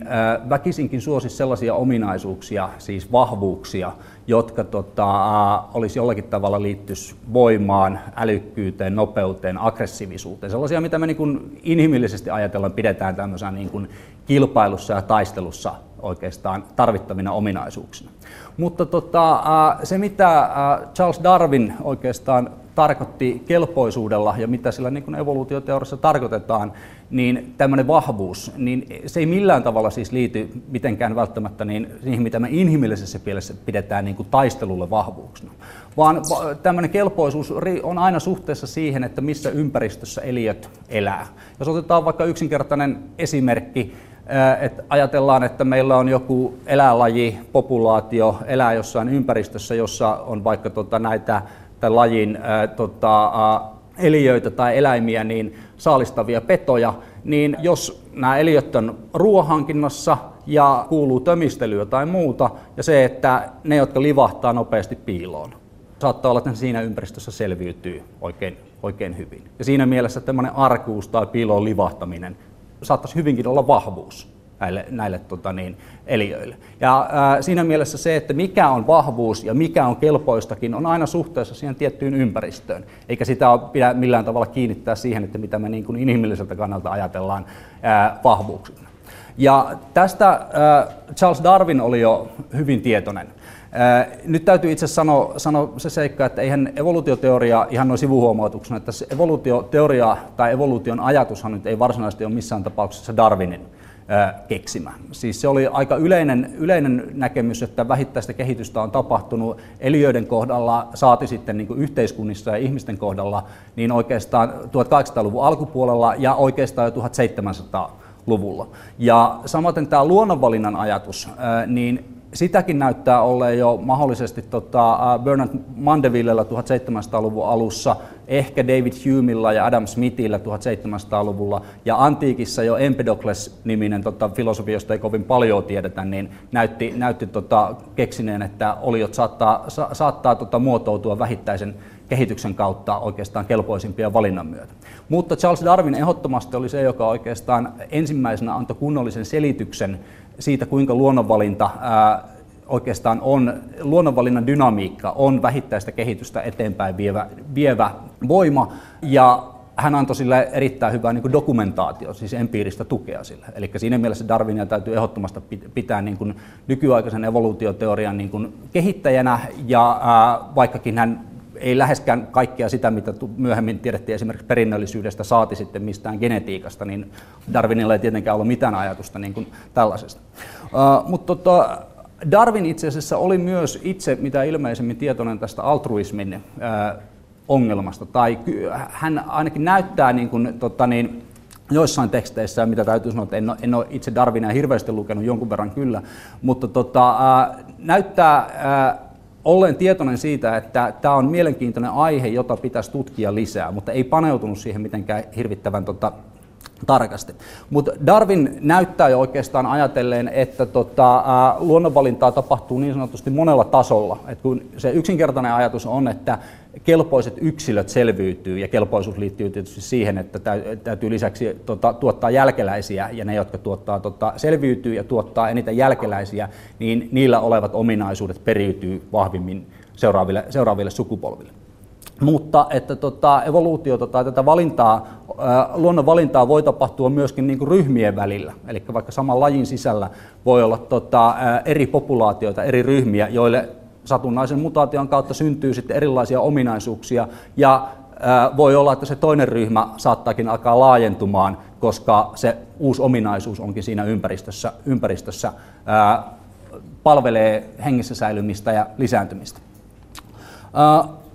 väkisinkin suosi sellaisia ominaisuuksia, siis vahvuuksia, jotka tota, olisi jollakin tavalla liittys voimaan, älykkyyteen, nopeuteen, aggressiivisuuteen. Sellaisia, mitä me niin kuin inhimillisesti ajatellaan pidetään tämmöisessä niin kuin kilpailussa ja taistelussa oikeastaan tarvittavina ominaisuuksina. Mutta tota, se, mitä Charles Darwin oikeastaan tarkoitti kelpoisuudella ja mitä sillä niin evoluutioteoriassa tarkoitetaan, niin tämmöinen vahvuus, niin se ei millään tavalla siis liity mitenkään välttämättä niin siihen, mitä me inhimillisessä mielessä pidetään niin kuin taistelulle vahvuuksena. Vaan tämmöinen kelpoisuus on aina suhteessa siihen, että missä ympäristössä eliöt elää. Jos otetaan vaikka yksinkertainen esimerkki, että ajatellaan, että meillä on joku eläinlaji, populaatio, elää jossain ympäristössä, jossa on vaikka tota näitä tämän lajin ää, tota, ää, eliöitä tai eläimiä, niin saalistavia petoja, niin jos nämä eliöt on ruohankinnassa ja kuuluu tömistelyä tai muuta, ja se, että ne, jotka livahtaa nopeasti piiloon, saattaa olla, että ne siinä ympäristössä selviytyy oikein, oikein hyvin. Ja siinä mielessä tämmöinen arkuus tai piiloon livahtaminen saattaisi hyvinkin olla vahvuus näille, näille tota niin, eliöille. Ja ää, siinä mielessä se, että mikä on vahvuus ja mikä on kelpoistakin, on aina suhteessa siihen tiettyyn ympäristöön, eikä sitä pidä millään tavalla kiinnittää siihen, että mitä me niin kuin inhimilliseltä kannalta ajatellaan ää, vahvuuksina. Ja tästä ää, Charles Darwin oli jo hyvin tietoinen. Nyt täytyy itse sanoa, sanoa se seikka, että eihän evoluutioteoria ihan noin sivuhuomautuksena, että evoluutioteoria tai evoluution ajatushan nyt ei varsinaisesti ole missään tapauksessa Darwinin keksimä. Siis se oli aika yleinen, yleinen näkemys, että vähittäistä kehitystä on tapahtunut eliöiden kohdalla, saati sitten niin yhteiskunnissa ja ihmisten kohdalla, niin oikeastaan 1800-luvun alkupuolella ja oikeastaan jo 1700-luvulla. Ja samaten tämä luonnonvalinnan ajatus, niin sitäkin näyttää olleen jo mahdollisesti tota, Bernard Mandevillellä 1700-luvun alussa, ehkä David Humella ja Adam Smithillä 1700-luvulla, ja antiikissa jo Empedokles-niminen tota, filosofi, josta ei kovin paljon tiedetä, niin näytti, näytti tota, keksineen, että oliot saattaa, sa, saattaa tota, muotoutua vähittäisen kehityksen kautta oikeastaan kelpoisimpia valinnan myötä. Mutta Charles Darwin ehdottomasti oli se, joka oikeastaan ensimmäisenä antoi kunnollisen selityksen siitä, kuinka luonnonvalinta oikeastaan on, luonnonvalinnan dynamiikka on vähittäistä kehitystä eteenpäin vievä, vievä voima, ja hän antoi sille erittäin hyvää niin dokumentaatio, siis empiiristä tukea sille. Eli siinä mielessä Darwinia täytyy ehdottomasti pitää niin kuin nykyaikaisen evoluutioteorian niin kuin kehittäjänä, ja ää, vaikkakin hän ei läheskään kaikkea sitä, mitä myöhemmin tiedettiin esimerkiksi perinnöllisyydestä, saati sitten mistään genetiikasta, niin Darwinilla ei tietenkään ollut mitään ajatusta niin kuin tällaisesta. Uh, mutta tota, Darwin itse asiassa oli myös itse mitä ilmeisemmin tietoinen tästä altruismin uh, ongelmasta, tai hän ainakin näyttää niin kuin, tota niin, joissain teksteissä, mitä täytyy sanoa, että en ole, en ole itse Darwinia hirveästi lukenut, jonkun verran kyllä, mutta tota, uh, näyttää uh, olleen tietoinen siitä, että tämä on mielenkiintoinen aihe, jota pitäisi tutkia lisää, mutta ei paneutunut siihen mitenkään hirvittävän tota, tarkasti. Mutta Darwin näyttää jo oikeastaan ajatelleen, että tota, luonnonvalintaa tapahtuu niin sanotusti monella tasolla. Et kun se yksinkertainen ajatus on, että kelpoiset yksilöt selviytyy, ja kelpoisuus liittyy tietysti siihen, että täytyy lisäksi tota, tuottaa jälkeläisiä, ja ne, jotka tuottaa, tota, selviytyy ja tuottaa eniten jälkeläisiä, niin niillä olevat ominaisuudet periytyy vahvimmin seuraaville, seuraaville sukupolville. Mutta että tota, evoluutiota tai tätä valintaa, luonnon valintaa voi tapahtua myöskin niin kuin ryhmien välillä. Eli vaikka saman lajin sisällä voi olla tota, eri populaatioita, eri ryhmiä, joille satunnaisen mutaation kautta syntyy sitten erilaisia ominaisuuksia ja voi olla, että se toinen ryhmä saattaakin alkaa laajentumaan, koska se uusi ominaisuus onkin siinä ympäristössä, ympäristössä palvelee hengissä säilymistä ja lisääntymistä.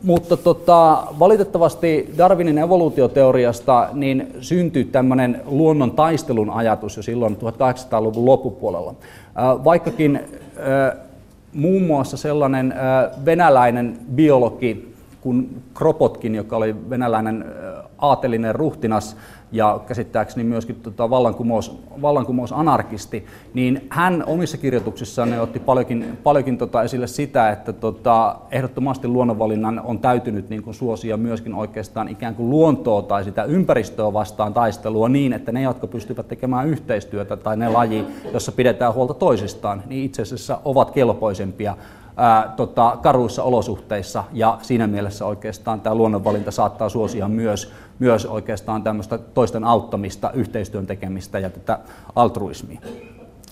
Mutta tota, valitettavasti Darwinin evoluutioteoriasta niin syntyi tämmöinen luonnon taistelun ajatus jo silloin 1800-luvun loppupuolella. Vaikkakin muun muassa sellainen venäläinen biologi kuin Kropotkin, joka oli venäläinen aatelinen ruhtinas, ja käsittääkseni myöskin tota vallankumous, vallankumousanarkisti, niin hän omissa kirjoituksissaan ne otti paljonkin, paljonkin tota esille sitä, että tota, ehdottomasti luonnonvalinnan on täytynyt niin kuin suosia myöskin oikeastaan ikään kuin luontoa tai sitä ympäristöä vastaan taistelua niin, että ne, jotka pystyvät tekemään yhteistyötä tai ne laji, jossa pidetään huolta toisistaan, niin itse asiassa ovat kelpoisempia ää, tota, karuissa olosuhteissa ja siinä mielessä oikeastaan tämä luonnonvalinta saattaa suosia myös, myös oikeastaan tämmöistä toisten auttamista, yhteistyön tekemistä ja tätä altruismia.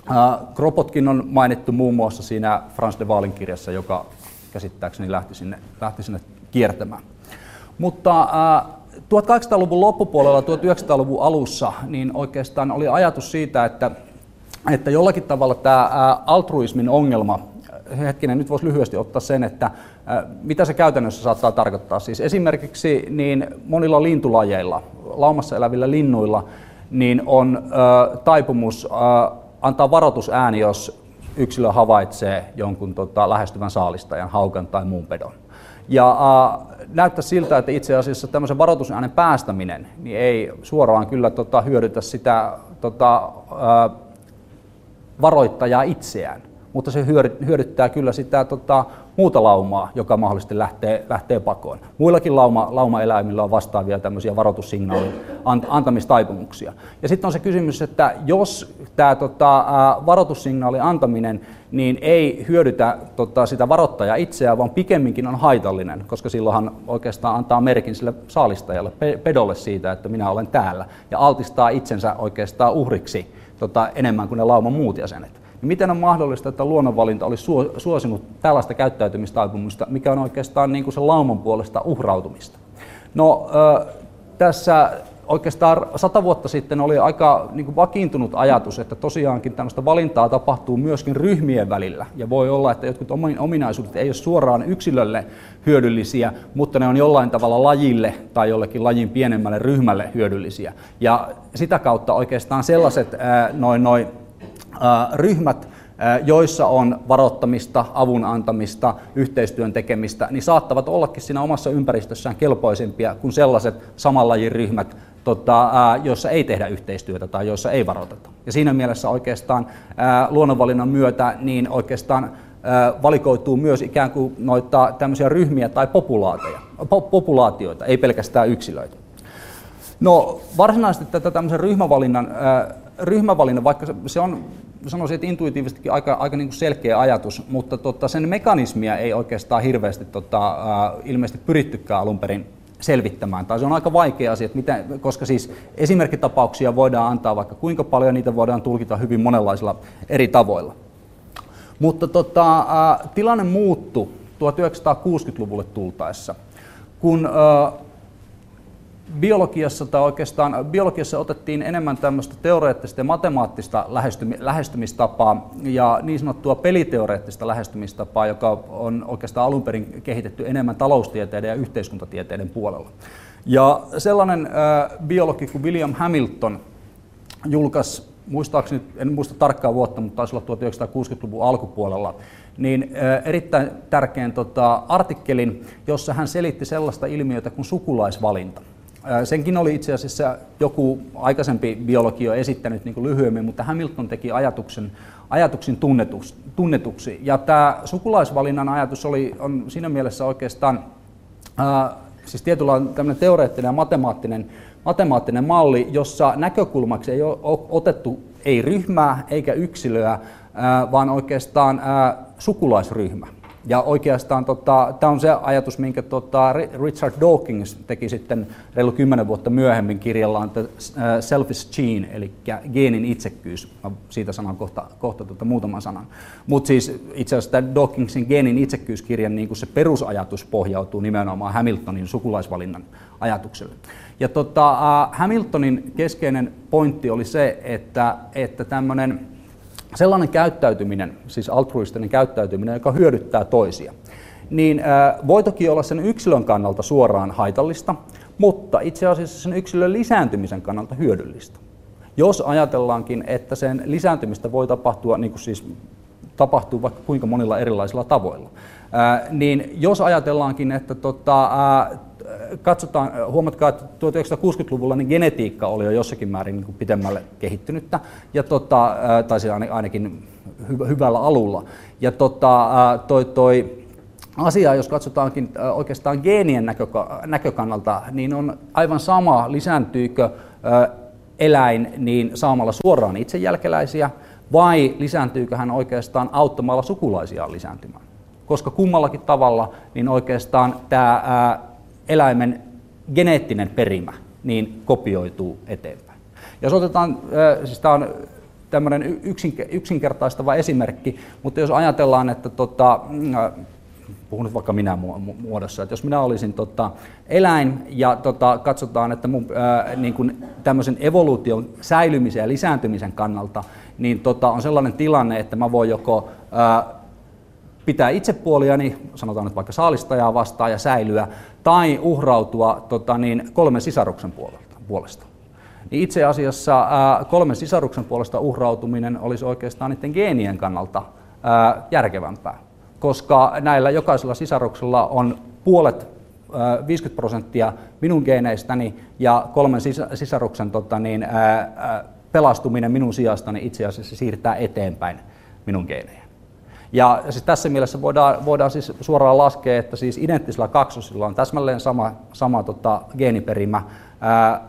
Ää, Kropotkin on mainittu muun muassa siinä Frans de Waalin kirjassa, joka käsittääkseni lähti sinne, lähti sinne kiertämään. Mutta ää, 1800-luvun loppupuolella, 1900-luvun alussa, niin oikeastaan oli ajatus siitä, että, että jollakin tavalla tämä altruismin ongelma hetkinen, nyt voisi lyhyesti ottaa sen, että mitä se käytännössä saattaa tarkoittaa. Siis esimerkiksi niin monilla lintulajeilla, laumassa elävillä linnuilla, niin on ö, taipumus ö, antaa varoitusääni, jos yksilö havaitsee jonkun tota, lähestyvän saalistajan, haukan tai muun pedon. Ja äh, näyttää siltä, että itse asiassa tämmöisen varoitusäänen päästäminen niin ei suoraan kyllä tota, hyödytä sitä tota, äh, varoittajaa itseään mutta se hyödyttää kyllä sitä tota, muuta laumaa, joka mahdollisesti lähtee, lähtee pakoon. Muillakin lauma, laumaeläimillä on vastaavia tämmöisiä varoitussignaalin antamistaipumuksia. Ja sitten on se kysymys, että jos tämä tota, varoitussignaalin antaminen niin ei hyödytä tota, sitä varoittajaa itseään, vaan pikemminkin on haitallinen, koska silloinhan oikeastaan antaa merkin sille saalistajalle, pedolle siitä, että minä olen täällä, ja altistaa itsensä oikeastaan uhriksi tota, enemmän kuin ne lauman muut jäsenet. Niin miten on mahdollista, että luonnonvalinta olisi suosinut tällaista käyttäytymistaipumusta, mikä on oikeastaan niin kuin se lauman puolesta uhrautumista? No, tässä oikeastaan sata vuotta sitten oli aika niin kuin vakiintunut ajatus, että tosiaankin tämmöistä valintaa tapahtuu myöskin ryhmien välillä. Ja voi olla, että jotkut ominaisuudet ei ole suoraan yksilölle hyödyllisiä, mutta ne on jollain tavalla lajille tai jollekin lajin pienemmälle ryhmälle hyödyllisiä. Ja sitä kautta oikeastaan sellaiset noin, noin ryhmät, joissa on varottamista, avun antamista, yhteistyön tekemistä, niin saattavat ollakin siinä omassa ympäristössään kelpoisempia kuin sellaiset saman lajin ryhmät, tota, joissa ei tehdä yhteistyötä tai joissa ei varoteta. Ja siinä mielessä oikeastaan luonnonvalinnan myötä niin oikeastaan valikoituu myös ikään kuin noita tämmöisiä ryhmiä tai populaatioita, ei pelkästään yksilöitä. No varsinaisesti tätä tämmöisen ryhmävalinnan, ryhmävalinnan, vaikka se on sanoisin, että intuitiivisestikin aika, aika niin kuin selkeä ajatus, mutta tota, sen mekanismia ei oikeastaan hirveästi tota, ilmeisesti pyrittykään alun perin selvittämään. Tai se on aika vaikea asia, että mitä, koska siis esimerkkitapauksia voidaan antaa vaikka kuinka paljon, niitä voidaan tulkita hyvin monenlaisilla eri tavoilla. Mutta tota, tilanne muuttui 1960-luvulle tultaessa, kun biologiassa tai oikeastaan biologiassa otettiin enemmän tämmöistä teoreettista ja matemaattista lähestymistapaa ja niin sanottua peliteoreettista lähestymistapaa, joka on oikeastaan alun perin kehitetty enemmän taloustieteiden ja yhteiskuntatieteiden puolella. Ja sellainen biologi kuin William Hamilton julkaisi, muistaakseni, en muista tarkkaa vuotta, mutta taisi olla 1960-luvun alkupuolella, niin erittäin tärkeän tota, artikkelin, jossa hän selitti sellaista ilmiötä kuin sukulaisvalinta. Senkin oli itse asiassa joku aikaisempi biologi jo esittänyt niin kuin lyhyemmin, mutta Hamilton teki ajatuksen, ajatuksen tunnetuksi, tunnetuksi. Ja tämä sukulaisvalinnan ajatus oli, on siinä mielessä oikeastaan ää, siis tietyllä tämmöinen teoreettinen ja matemaattinen, matemaattinen malli, jossa näkökulmaksi ei ole otettu ei ryhmää eikä yksilöä, ää, vaan oikeastaan ää, sukulaisryhmä. Ja oikeastaan tota, tämä on se ajatus, minkä tota, Richard Dawkins teki sitten reilu kymmenen vuotta myöhemmin kirjallaan The Selfish Gene, eli geenin itsekkyys. Mä siitä sanon kohta, kohta tota, muutaman sanan. Mutta siis itse asiassa tämä Dawkinsin geenin itsekkyyskirjan niin se perusajatus pohjautuu nimenomaan Hamiltonin sukulaisvalinnan ajatukselle. Ja tota, Hamiltonin keskeinen pointti oli se, että, että tämmöinen sellainen käyttäytyminen, siis altruistinen käyttäytyminen, joka hyödyttää toisia, niin voi toki olla sen yksilön kannalta suoraan haitallista, mutta itse asiassa sen yksilön lisääntymisen kannalta hyödyllistä. Jos ajatellaankin, että sen lisääntymistä voi tapahtua, niin kuin siis tapahtuu vaikka kuinka monilla erilaisilla tavoilla, niin jos ajatellaankin, että tota, katsotaan, huomatkaa, että 1960-luvulla niin genetiikka oli jo jossakin määrin niin kuin pitemmälle kehittynyttä, ja tota, tai siis ainakin hyvällä alulla. Ja tota, toi, toi asia, jos katsotaankin oikeastaan geenien näkökannalta, niin on aivan sama, lisääntyykö eläin niin saamalla suoraan itse jälkeläisiä, vai lisääntyykö hän oikeastaan auttamalla sukulaisia lisääntymään. Koska kummallakin tavalla niin oikeastaan tämä eläimen geneettinen perimä niin kopioituu eteenpäin. Jos otetaan, siis tämä on tämmöinen yksinkertaistava esimerkki, mutta jos ajatellaan, että tota, puhun nyt vaikka minä muodossa, että jos minä olisin tota, eläin ja tota, katsotaan, että mun, ää, niin kuin tämmöisen evoluution säilymisen ja lisääntymisen kannalta, niin tota, on sellainen tilanne, että mä voin joko ää, pitää itsepuoliani, sanotaan nyt vaikka saalistajaa vastaan ja säilyä, tai uhrautua tota, niin, kolmen sisaruksen puolesta. Niin itse asiassa ää, kolmen sisaruksen puolesta uhrautuminen olisi oikeastaan niiden geenien kannalta ää, järkevämpää koska näillä jokaisella sisaruksella on puolet 50 prosenttia minun geeneistäni ja kolmen sisaruksen tota, niin, ää, pelastuminen minun sijastani itse asiassa siirtää eteenpäin minun geenejä. Ja siis tässä mielessä voidaan, voidaan siis suoraan laskea, että siis identtisellä kaksosilla on täsmälleen sama, sama tota, geeniperimä. Ää,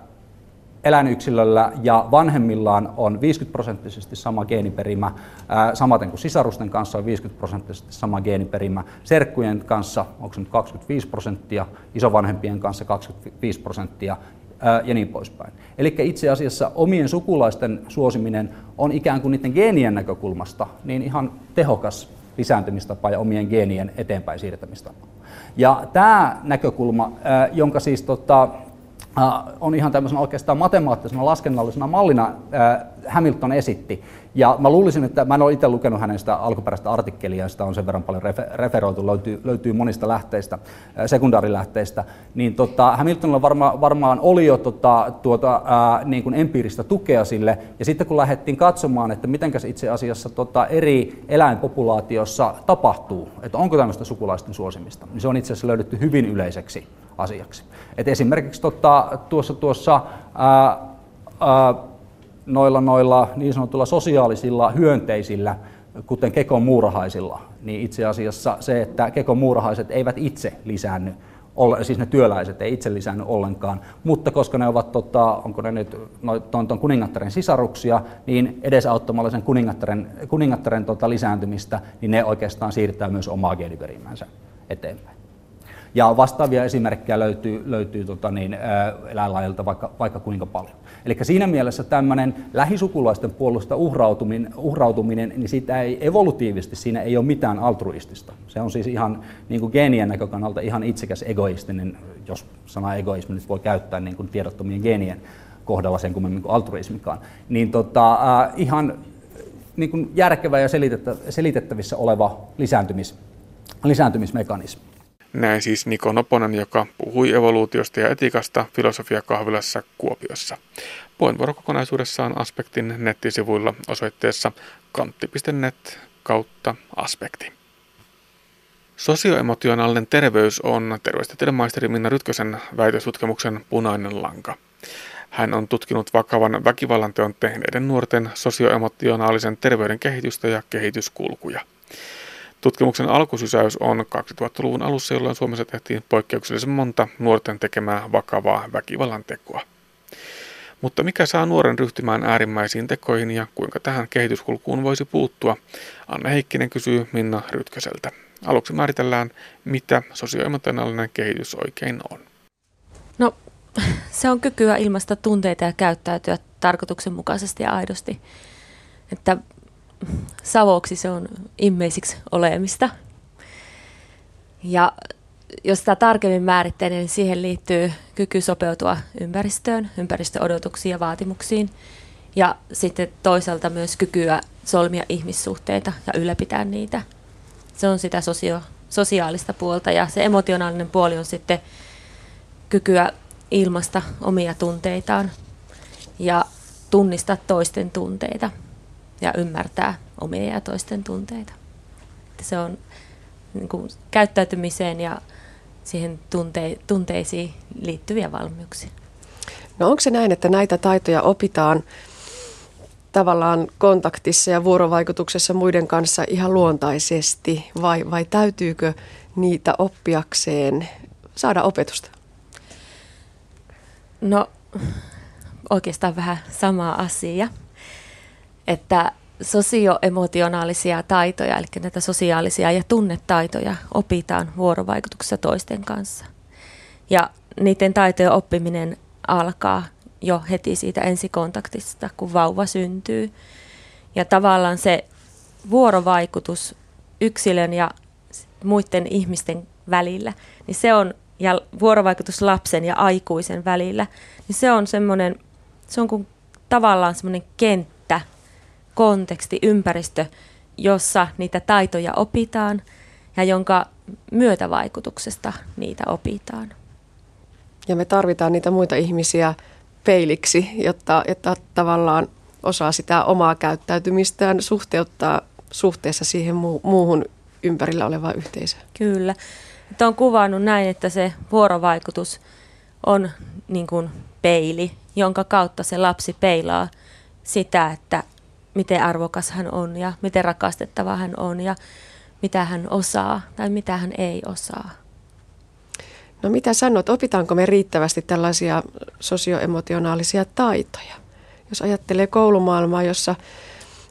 eläinyksilöllä ja vanhemmillaan on 50 prosenttisesti sama geeniperimä, ää, samaten kuin sisarusten kanssa on 50 prosenttisesti sama geeniperimä, serkkujen kanssa onko se nyt 25 prosenttia, isovanhempien kanssa 25 prosenttia ja niin poispäin. Eli itse asiassa omien sukulaisten suosiminen on ikään kuin niiden geenien näkökulmasta niin ihan tehokas lisääntymistapa ja omien geenien eteenpäin siirtämistapa. Ja tämä näkökulma, jonka siis tota, on ihan tämmöisenä oikeastaan matemaattisena laskennallisena mallina Hamilton esitti. Ja mä luulisin, että mä en ole itse lukenut hänen sitä alkuperäistä artikkelia, sitä on sen verran paljon referoitu, löytyy, löytyy monista lähteistä, sekundaarilähteistä, niin tota, Hamiltonilla varma, varmaan oli jo tota, tuota, ää, niin kuin empiiristä tukea sille, ja sitten kun lähdettiin katsomaan, että miten se itse asiassa tota, eri eläinpopulaatiossa tapahtuu, että onko tämmöistä sukulaisten suosimista, niin se on itse asiassa löydetty hyvin yleiseksi asiaksi. Et esimerkiksi tota, tuossa, tuossa ää, ää, noilla, noilla niin sanotulla sosiaalisilla hyönteisillä, kuten kekon muurahaisilla, niin itse asiassa se, että kekon muurahaiset eivät itse lisäänny, siis ne työläiset ei itse lisännyt ollenkaan, mutta koska ne ovat, tota, onko ne nyt tuon, tuon kuningattaren sisaruksia, niin edesauttamalla sen kuningattaren, kuningattaren tota, lisääntymistä, niin ne oikeastaan siirtää myös omaa geeniperimänsä eteenpäin. Ja vastaavia esimerkkejä löytyy, löytyy tota niin, eläinlajilta vaikka, vaikka kuinka paljon. Eli siinä mielessä tämmöinen lähisukulaisten puolesta uhrautuminen, uhrautuminen, niin sitä ei evolutiivisesti, siinä ei ole mitään altruistista. Se on siis ihan niin kuin geenien näkökannalta ihan itsekäs egoistinen, jos sana egoismi nyt voi käyttää niin kuin tiedottomien geenien kohdalla sen kummemmin kuin altruismikaan. Niin tota, ihan niin kuin järkevä ja selitettävissä oleva lisääntymis, lisääntymismekanismi. Näin siis Niko Noponen, joka puhui evoluutiosta ja etiikasta filosofiakahvilassa Kuopiossa. Puheenvuoro kokonaisuudessaan Aspektin nettisivuilla osoitteessa kantti.net kautta aspekti. Sosioemotionaalinen terveys on terveystieteiden maisteri Minna Rytkösen väitöstutkimuksen punainen lanka. Hän on tutkinut vakavan väkivallanteon tehneiden nuorten sosioemotionaalisen terveyden kehitystä ja kehityskulkuja. Tutkimuksen alkusysäys on 2000-luvun alussa, jolloin Suomessa tehtiin poikkeuksellisen monta nuorten tekemää vakavaa väkivallan tekoa. Mutta mikä saa nuoren ryhtymään äärimmäisiin tekoihin ja kuinka tähän kehityskulkuun voisi puuttua? Anne Heikkinen kysyy Minna Rytköseltä. Aluksi määritellään, mitä sosioemotionaalinen kehitys oikein on. No, se on kykyä ilmaista tunteita ja käyttäytyä tarkoituksenmukaisesti ja aidosti. Että savoksi se on immeisiksi olemista. Ja jos sitä tarkemmin määrittelee, niin siihen liittyy kyky sopeutua ympäristöön, ympäristöodotuksiin ja vaatimuksiin Ja sitten toisaalta myös kykyä solmia ihmissuhteita ja ylläpitää niitä. Se on sitä sosio, sosiaalista puolta ja se emotionaalinen puoli on sitten kykyä ilmasta omia tunteitaan ja tunnistaa toisten tunteita ja ymmärtää omia ja toisten tunteita. Että se on niin kuin, käyttäytymiseen ja siihen tunte- tunteisiin liittyviä valmiuksia. No onko se näin, että näitä taitoja opitaan tavallaan kontaktissa ja vuorovaikutuksessa muiden kanssa ihan luontaisesti vai, vai täytyykö niitä oppiakseen saada opetusta? No oikeastaan vähän sama asia, että sosioemotionaalisia taitoja, eli näitä sosiaalisia ja tunnetaitoja opitaan vuorovaikutuksessa toisten kanssa. Ja niiden taitojen oppiminen alkaa jo heti siitä ensikontaktista, kun vauva syntyy. Ja tavallaan se vuorovaikutus yksilön ja muiden ihmisten välillä, niin se on, ja vuorovaikutus lapsen ja aikuisen välillä, niin se on semmoinen, se on kuin tavallaan semmoinen kenttä, konteksti, ympäristö, jossa niitä taitoja opitaan ja jonka myötävaikutuksesta niitä opitaan. Ja me tarvitaan niitä muita ihmisiä peiliksi, jotta, jotta tavallaan osaa sitä omaa käyttäytymistään suhteuttaa suhteessa siihen muu, muuhun ympärillä olevaan yhteisöön. Kyllä. Että on kuvannut näin, että se vuorovaikutus on niin kuin peili, jonka kautta se lapsi peilaa sitä, että miten arvokas hän on ja miten rakastettava hän on ja mitä hän osaa tai mitä hän ei osaa. No mitä sanot, opitaanko me riittävästi tällaisia sosioemotionaalisia taitoja? Jos ajattelee koulumaailmaa, jossa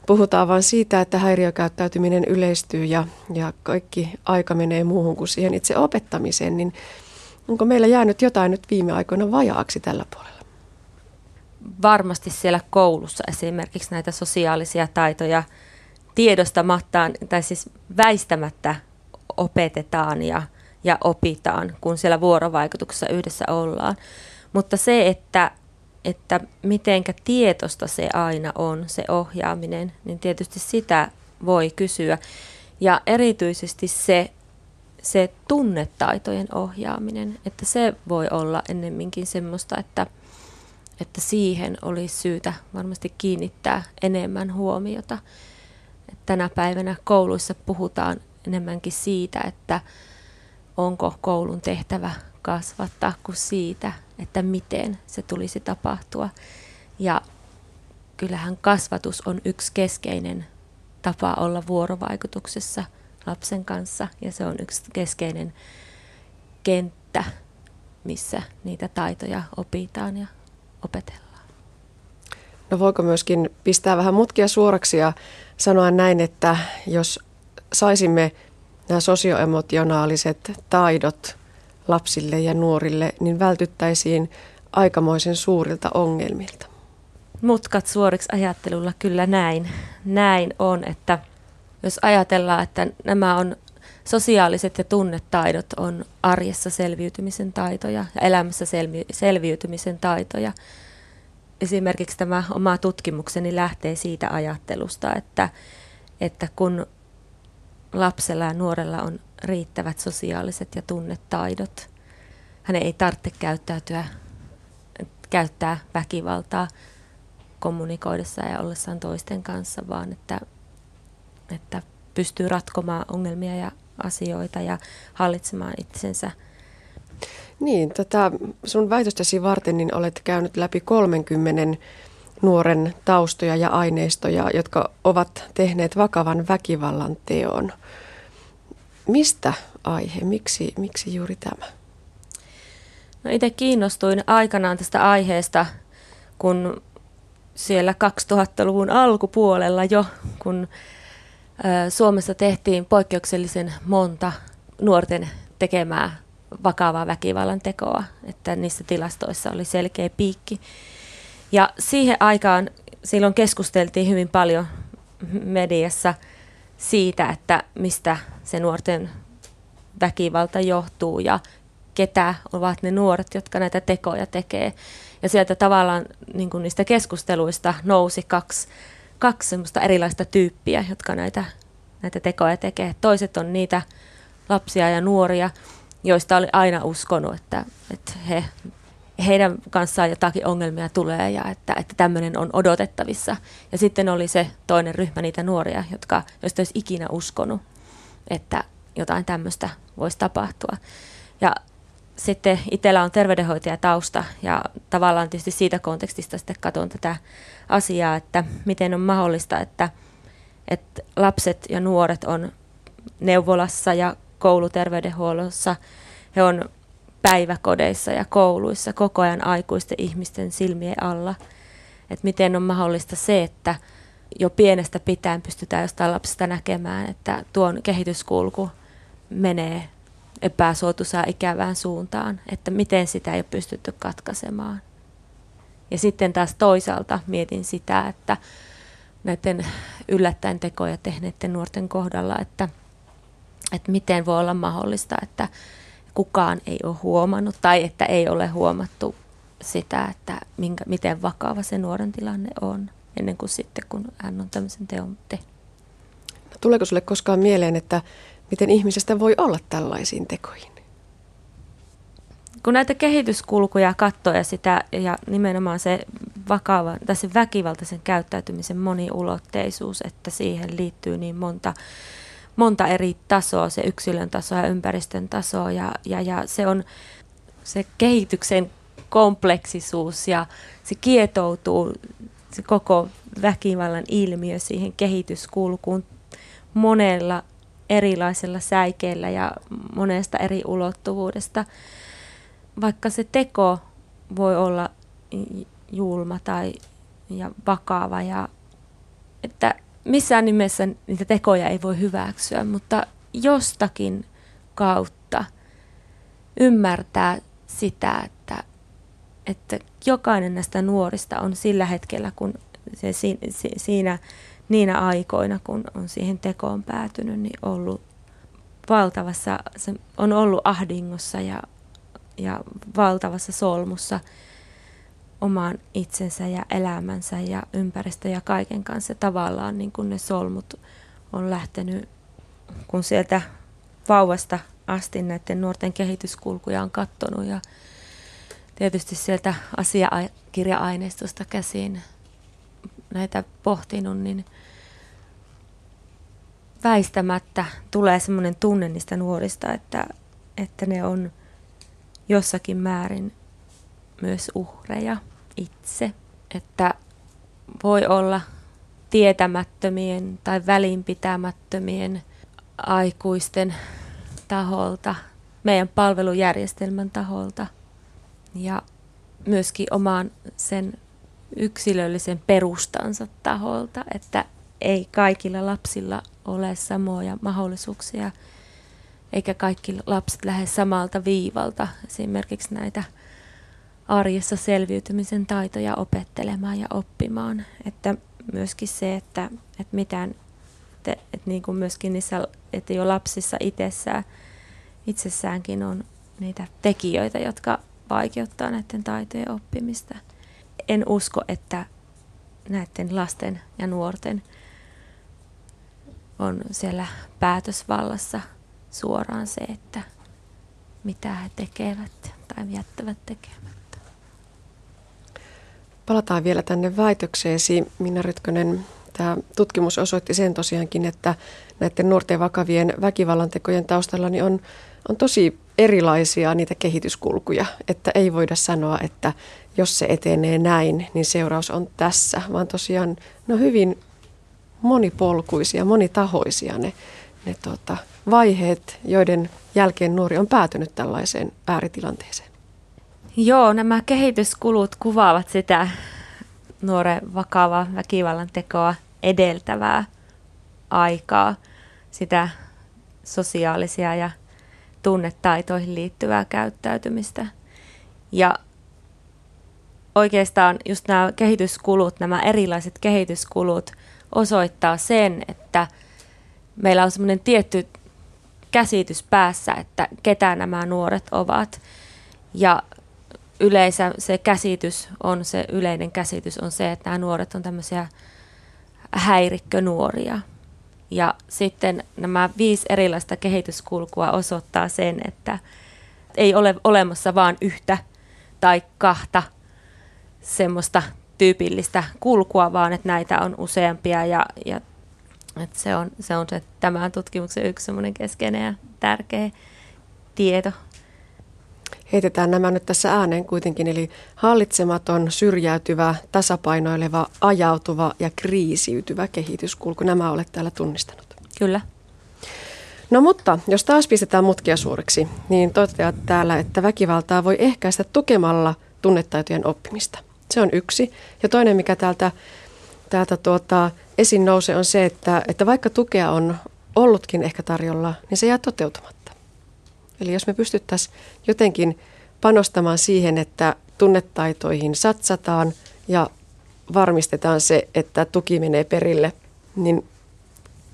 puhutaan vain siitä, että häiriökäyttäytyminen yleistyy ja, ja kaikki aika menee muuhun kuin siihen itse opettamiseen, niin onko meillä jäänyt jotain nyt viime aikoina vajaaksi tällä puolella? Varmasti siellä koulussa esimerkiksi näitä sosiaalisia taitoja tiedostamattaan tai siis väistämättä opetetaan ja – ja opitaan, kun siellä vuorovaikutuksessa yhdessä ollaan. Mutta se, että, että mitenkä tietosta se aina on, se ohjaaminen, niin tietysti sitä voi kysyä. Ja erityisesti se, se tunnetaitojen ohjaaminen, että se voi olla ennemminkin semmoista, että, että siihen olisi syytä varmasti kiinnittää enemmän huomiota. Tänä päivänä kouluissa puhutaan enemmänkin siitä, että, onko koulun tehtävä kasvattaa kuin siitä, että miten se tulisi tapahtua. Ja kyllähän kasvatus on yksi keskeinen tapa olla vuorovaikutuksessa lapsen kanssa ja se on yksi keskeinen kenttä, missä niitä taitoja opitaan ja opetellaan. No voiko myöskin pistää vähän mutkia suoraksi ja sanoa näin, että jos saisimme nämä sosioemotionaaliset taidot lapsille ja nuorille, niin vältyttäisiin aikamoisen suurilta ongelmilta. Mutkat suoriksi ajattelulla kyllä näin. Näin on, että jos ajatellaan, että nämä on sosiaaliset ja tunnetaidot on arjessa selviytymisen taitoja ja elämässä selviytymisen taitoja. Esimerkiksi tämä oma tutkimukseni lähtee siitä ajattelusta, että, että kun lapsella ja nuorella on riittävät sosiaaliset ja tunnetaidot. Hänen ei tarvitse käyttäytyä, käyttää väkivaltaa kommunikoidessaan ja ollessaan toisten kanssa, vaan että, että pystyy ratkomaan ongelmia ja asioita ja hallitsemaan itsensä. Niin, tätä sun väitöstäsi varten niin olet käynyt läpi 30 nuoren taustoja ja aineistoja, jotka ovat tehneet vakavan väkivallan teon. Mistä aihe? Miksi, miksi juuri tämä? No itse kiinnostuin aikanaan tästä aiheesta, kun siellä 2000-luvun alkupuolella jo, kun Suomessa tehtiin poikkeuksellisen monta nuorten tekemää vakavaa väkivallan tekoa, että niissä tilastoissa oli selkeä piikki. Ja siihen aikaan silloin keskusteltiin hyvin paljon mediassa siitä, että mistä se nuorten väkivalta johtuu ja ketä ovat ne nuoret, jotka näitä tekoja tekee. Ja sieltä tavallaan niin kuin niistä keskusteluista nousi kaksi, kaksi semmoista erilaista tyyppiä, jotka näitä, näitä tekoja tekee. Toiset on niitä lapsia ja nuoria, joista oli aina uskonut, että, että he, heidän kanssaan jotakin ongelmia tulee ja että, että tämmöinen on odotettavissa. Ja sitten oli se toinen ryhmä niitä nuoria, jotka, joista olisi ikinä uskonut, että jotain tämmöistä voisi tapahtua. Ja sitten itsellä on terveydenhoitajatausta ja tavallaan tietysti siitä kontekstista sitten katson tätä asiaa, että miten on mahdollista, että, että lapset ja nuoret on neuvolassa ja kouluterveydenhuollossa, he on päiväkodeissa ja kouluissa koko ajan aikuisten ihmisten silmien alla. Että miten on mahdollista se, että jo pienestä pitäen pystytään jostain lapsesta näkemään, että tuon kehityskulku menee epäsuotuisaan ikävään suuntaan, että miten sitä ei ole pystytty katkaisemaan. Ja sitten taas toisaalta mietin sitä, että näiden yllättäen tekoja tehneiden nuorten kohdalla, että, että miten voi olla mahdollista, että kukaan ei ole huomannut tai että ei ole huomattu sitä, että minkä, miten vakava se nuoren tilanne on ennen kuin sitten, kun hän on tämmöisen teon tehnyt. Tuleeko sinulle koskaan mieleen, että miten ihmisestä voi olla tällaisiin tekoihin? Kun näitä kehityskulkuja katsoo ja, sitä, ja nimenomaan se vakava, tai se väkivaltaisen käyttäytymisen moniulotteisuus, että siihen liittyy niin monta, monta eri tasoa, se yksilön taso ja ympäristön taso, ja, ja, ja se on se kehityksen kompleksisuus ja se kietoutuu se koko väkivallan ilmiö siihen kehityskulkuun monella erilaisella säikeellä ja monesta eri ulottuvuudesta. Vaikka se teko voi olla julma tai ja vakava ja että missään nimessä niitä tekoja ei voi hyväksyä, mutta jostakin kautta ymmärtää sitä, että, että jokainen näistä nuorista on sillä hetkellä, kun se siinä niinä aikoina, kun on siihen tekoon päätynyt, niin ollut valtavassa, se on ollut ahdingossa ja, ja valtavassa solmussa omaan itsensä ja elämänsä ja ympäristö ja kaiken kanssa. Tavallaan niin kun ne solmut on lähtenyt, kun sieltä vauvasta asti näiden nuorten kehityskulkuja on katsonut ja tietysti sieltä asiakirja-aineistosta käsin näitä pohtinut, niin väistämättä tulee semmoinen tunne niistä nuorista, että, että ne on jossakin määrin myös uhreja itse. Että voi olla tietämättömien tai välinpitämättömien aikuisten taholta, meidän palvelujärjestelmän taholta ja myöskin oman sen yksilöllisen perustansa taholta, että ei kaikilla lapsilla ole samoja mahdollisuuksia, eikä kaikki lapset lähde samalta viivalta esimerkiksi näitä arjessa selviytymisen taitoja opettelemaan ja oppimaan. Että myöskin se, että, että mitään, että, että niin kuin myöskin niissä, että jo lapsissa itsessään, itsessäänkin on niitä tekijöitä, jotka vaikeuttaa näiden taitojen oppimista. En usko, että näiden lasten ja nuorten on siellä päätösvallassa suoraan se, että mitä he tekevät tai jättävät tekemättä. Palataan vielä tänne väitökseesi, Minna Rytkönen. Tämä tutkimus osoitti sen tosiaankin, että näiden nuorten vakavien väkivallantekojen taustalla niin on, on tosi erilaisia niitä kehityskulkuja, että ei voida sanoa, että jos se etenee näin, niin seuraus on tässä, vaan tosiaan no hyvin monipolkuisia, monitahoisia ne, ne tota, vaiheet, joiden jälkeen nuori on päätynyt tällaiseen ääritilanteeseen. Joo, nämä kehityskulut kuvaavat sitä nuoren vakavaa väkivallan tekoa edeltävää aikaa, sitä sosiaalisia ja tunnetaitoihin liittyvää käyttäytymistä. Ja oikeastaan just nämä kehityskulut, nämä erilaiset kehityskulut osoittaa sen, että meillä on semmoinen tietty käsitys päässä, että ketä nämä nuoret ovat. Ja yleensä se käsitys on, se yleinen käsitys on se, että nämä nuoret on tämmöisiä häirikkönuoria. Ja sitten nämä viisi erilaista kehityskulkua osoittaa sen, että ei ole olemassa vain yhtä tai kahta semmoista tyypillistä kulkua, vaan että näitä on useampia ja, ja että se, on, se on se tämän tutkimuksen yksi semmoinen keskeinen ja tärkeä tieto. Heitetään nämä nyt tässä ääneen kuitenkin, eli hallitsematon, syrjäytyvä, tasapainoileva, ajautuva ja kriisiytyvä kehityskulku. Nämä olet täällä tunnistanut. Kyllä. No mutta, jos taas pistetään mutkia suureksi, niin toteat täällä, että väkivaltaa voi ehkäistä tukemalla tunnetaitojen oppimista. Se on yksi. Ja toinen, mikä täältä, täältä tuota, esiin nousee, on se, että, että vaikka tukea on ollutkin ehkä tarjolla, niin se jää toteutumatta. Eli jos me pystyttäisiin jotenkin panostamaan siihen, että tunnetaitoihin satsataan ja varmistetaan se, että tuki menee perille, niin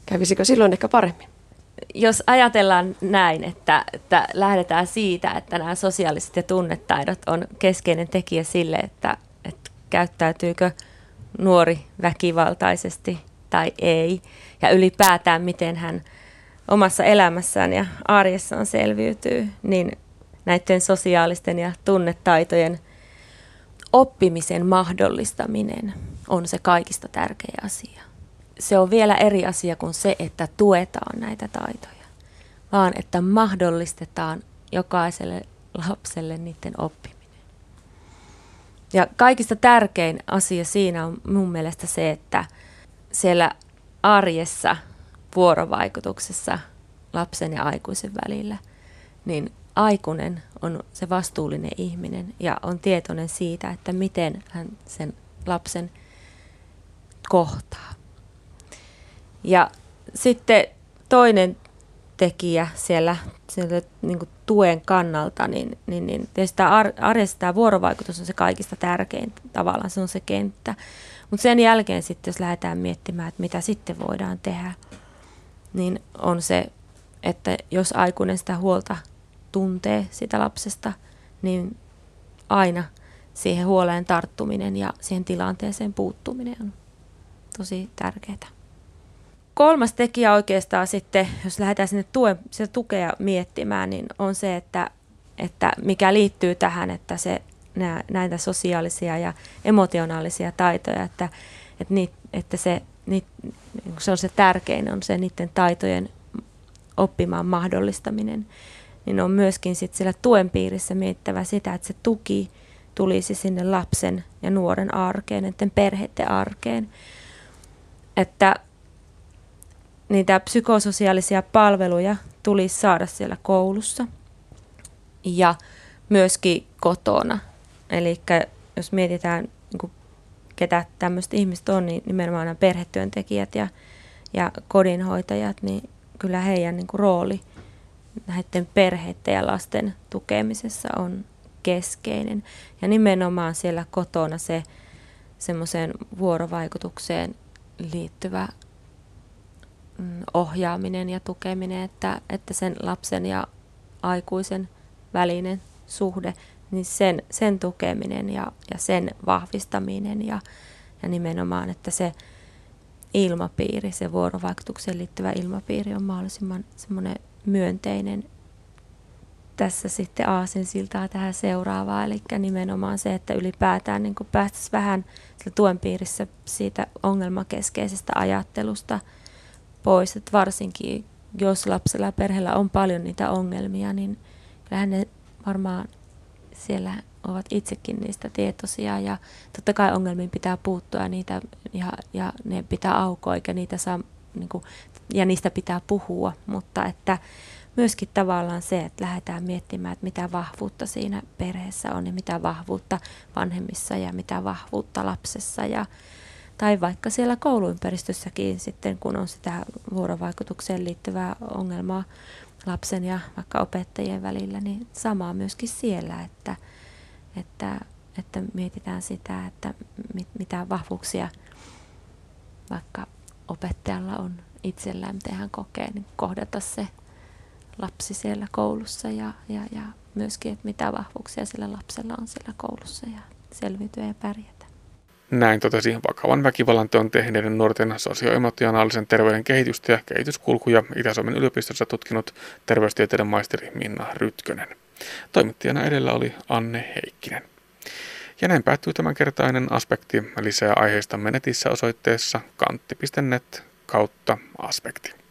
kävisikö silloin ehkä paremmin? Jos ajatellaan näin, että, että lähdetään siitä, että nämä sosiaaliset ja tunnetaidot on keskeinen tekijä sille, että, että käyttäytyykö nuori väkivaltaisesti tai ei, ja ylipäätään miten hän omassa elämässään ja arjessaan selviytyy, niin näiden sosiaalisten ja tunnetaitojen oppimisen mahdollistaminen on se kaikista tärkeä asia. Se on vielä eri asia kuin se, että tuetaan näitä taitoja, vaan että mahdollistetaan jokaiselle lapselle niiden oppiminen. Ja kaikista tärkein asia siinä on mun mielestä se, että siellä arjessa, vuorovaikutuksessa lapsen ja aikuisen välillä, niin aikuinen on se vastuullinen ihminen ja on tietoinen siitä, että miten hän sen lapsen kohtaa. Ja sitten toinen tekijä siellä, siellä niin kuin tuen kannalta, niin, niin, niin tietysti tämä arjessa tämä vuorovaikutus on se kaikista tärkein tavallaan, se on se kenttä. Mutta sen jälkeen sitten, jos lähdetään miettimään, että mitä sitten voidaan tehdä, niin on se, että jos aikuinen sitä huolta tuntee sitä lapsesta, niin aina siihen huoleen tarttuminen ja siihen tilanteeseen puuttuminen on tosi tärkeää. Kolmas tekijä oikeastaan sitten, jos lähdetään sinne tuen, sitä tukea miettimään, niin on se, että, että mikä liittyy tähän, että se, näitä sosiaalisia ja emotionaalisia taitoja, että, että, niit, että se, niit, se on se tärkein, on se niiden taitojen oppimaan mahdollistaminen, niin on myöskin sitten siellä tuen piirissä mietittävä sitä, että se tuki tulisi sinne lapsen ja nuoren arkeen, näiden perheiden arkeen. Että niitä psykososiaalisia palveluja tulisi saada siellä koulussa ja myöskin kotona. Eli jos mietitään, niin ketä tämmöiset ihmiset on, niin nimenomaan nämä perhetyöntekijät ja, ja kodinhoitajat, niin kyllä heidän niin kuin rooli näiden perheiden ja lasten tukemisessa on keskeinen. Ja nimenomaan siellä kotona se semmoiseen vuorovaikutukseen liittyvä ohjaaminen ja tukeminen, että, että sen lapsen ja aikuisen välinen suhde, niin sen, sen tukeminen ja, ja sen vahvistaminen ja, ja nimenomaan, että se ilmapiiri, se vuorovaikutukseen liittyvä ilmapiiri on mahdollisimman semmoinen myönteinen. Tässä sitten siltaa tähän seuraavaan, eli nimenomaan se, että ylipäätään niin päästäisiin vähän tuen piirissä siitä ongelmakeskeisestä ajattelusta pois, että varsinkin jos lapsella ja perheellä on paljon niitä ongelmia, niin kyllähän ne varmaan siellä ovat itsekin niistä tietoisia. Ja totta kai ongelmiin pitää puuttua ja, niitä, ja, ja ne pitää aukoa eikä niitä saa, niin kuin, ja niistä pitää puhua, mutta että myöskin tavallaan se, että lähdetään miettimään, että mitä vahvuutta siinä perheessä on ja mitä vahvuutta vanhemmissa ja mitä vahvuutta lapsessa. Ja tai vaikka siellä kouluympäristössäkin sitten, kun on sitä vuorovaikutukseen liittyvää ongelmaa lapsen ja vaikka opettajien välillä, niin samaa myöskin siellä, että, että, että mietitään sitä, että mit, mitä vahvuuksia vaikka opettajalla on itsellään, miten hän kokee, niin kohdata se lapsi siellä koulussa ja, ja, ja myöskin, että mitä vahvuuksia sillä lapsella on siellä koulussa ja selviytyä ja pärjätä. Näin totesi vakavan väkivallan teon tehneiden nuorten sosioemotionaalisen terveyden kehitystä ja kehityskulkuja Itä-Suomen yliopistossa tutkinut terveystieteiden maisteri Minna Rytkönen. Toimittajana edellä oli Anne Heikkinen. Ja näin päättyy tämänkertainen aspekti. Lisää aiheista netissä osoitteessa kantti.net kautta aspekti.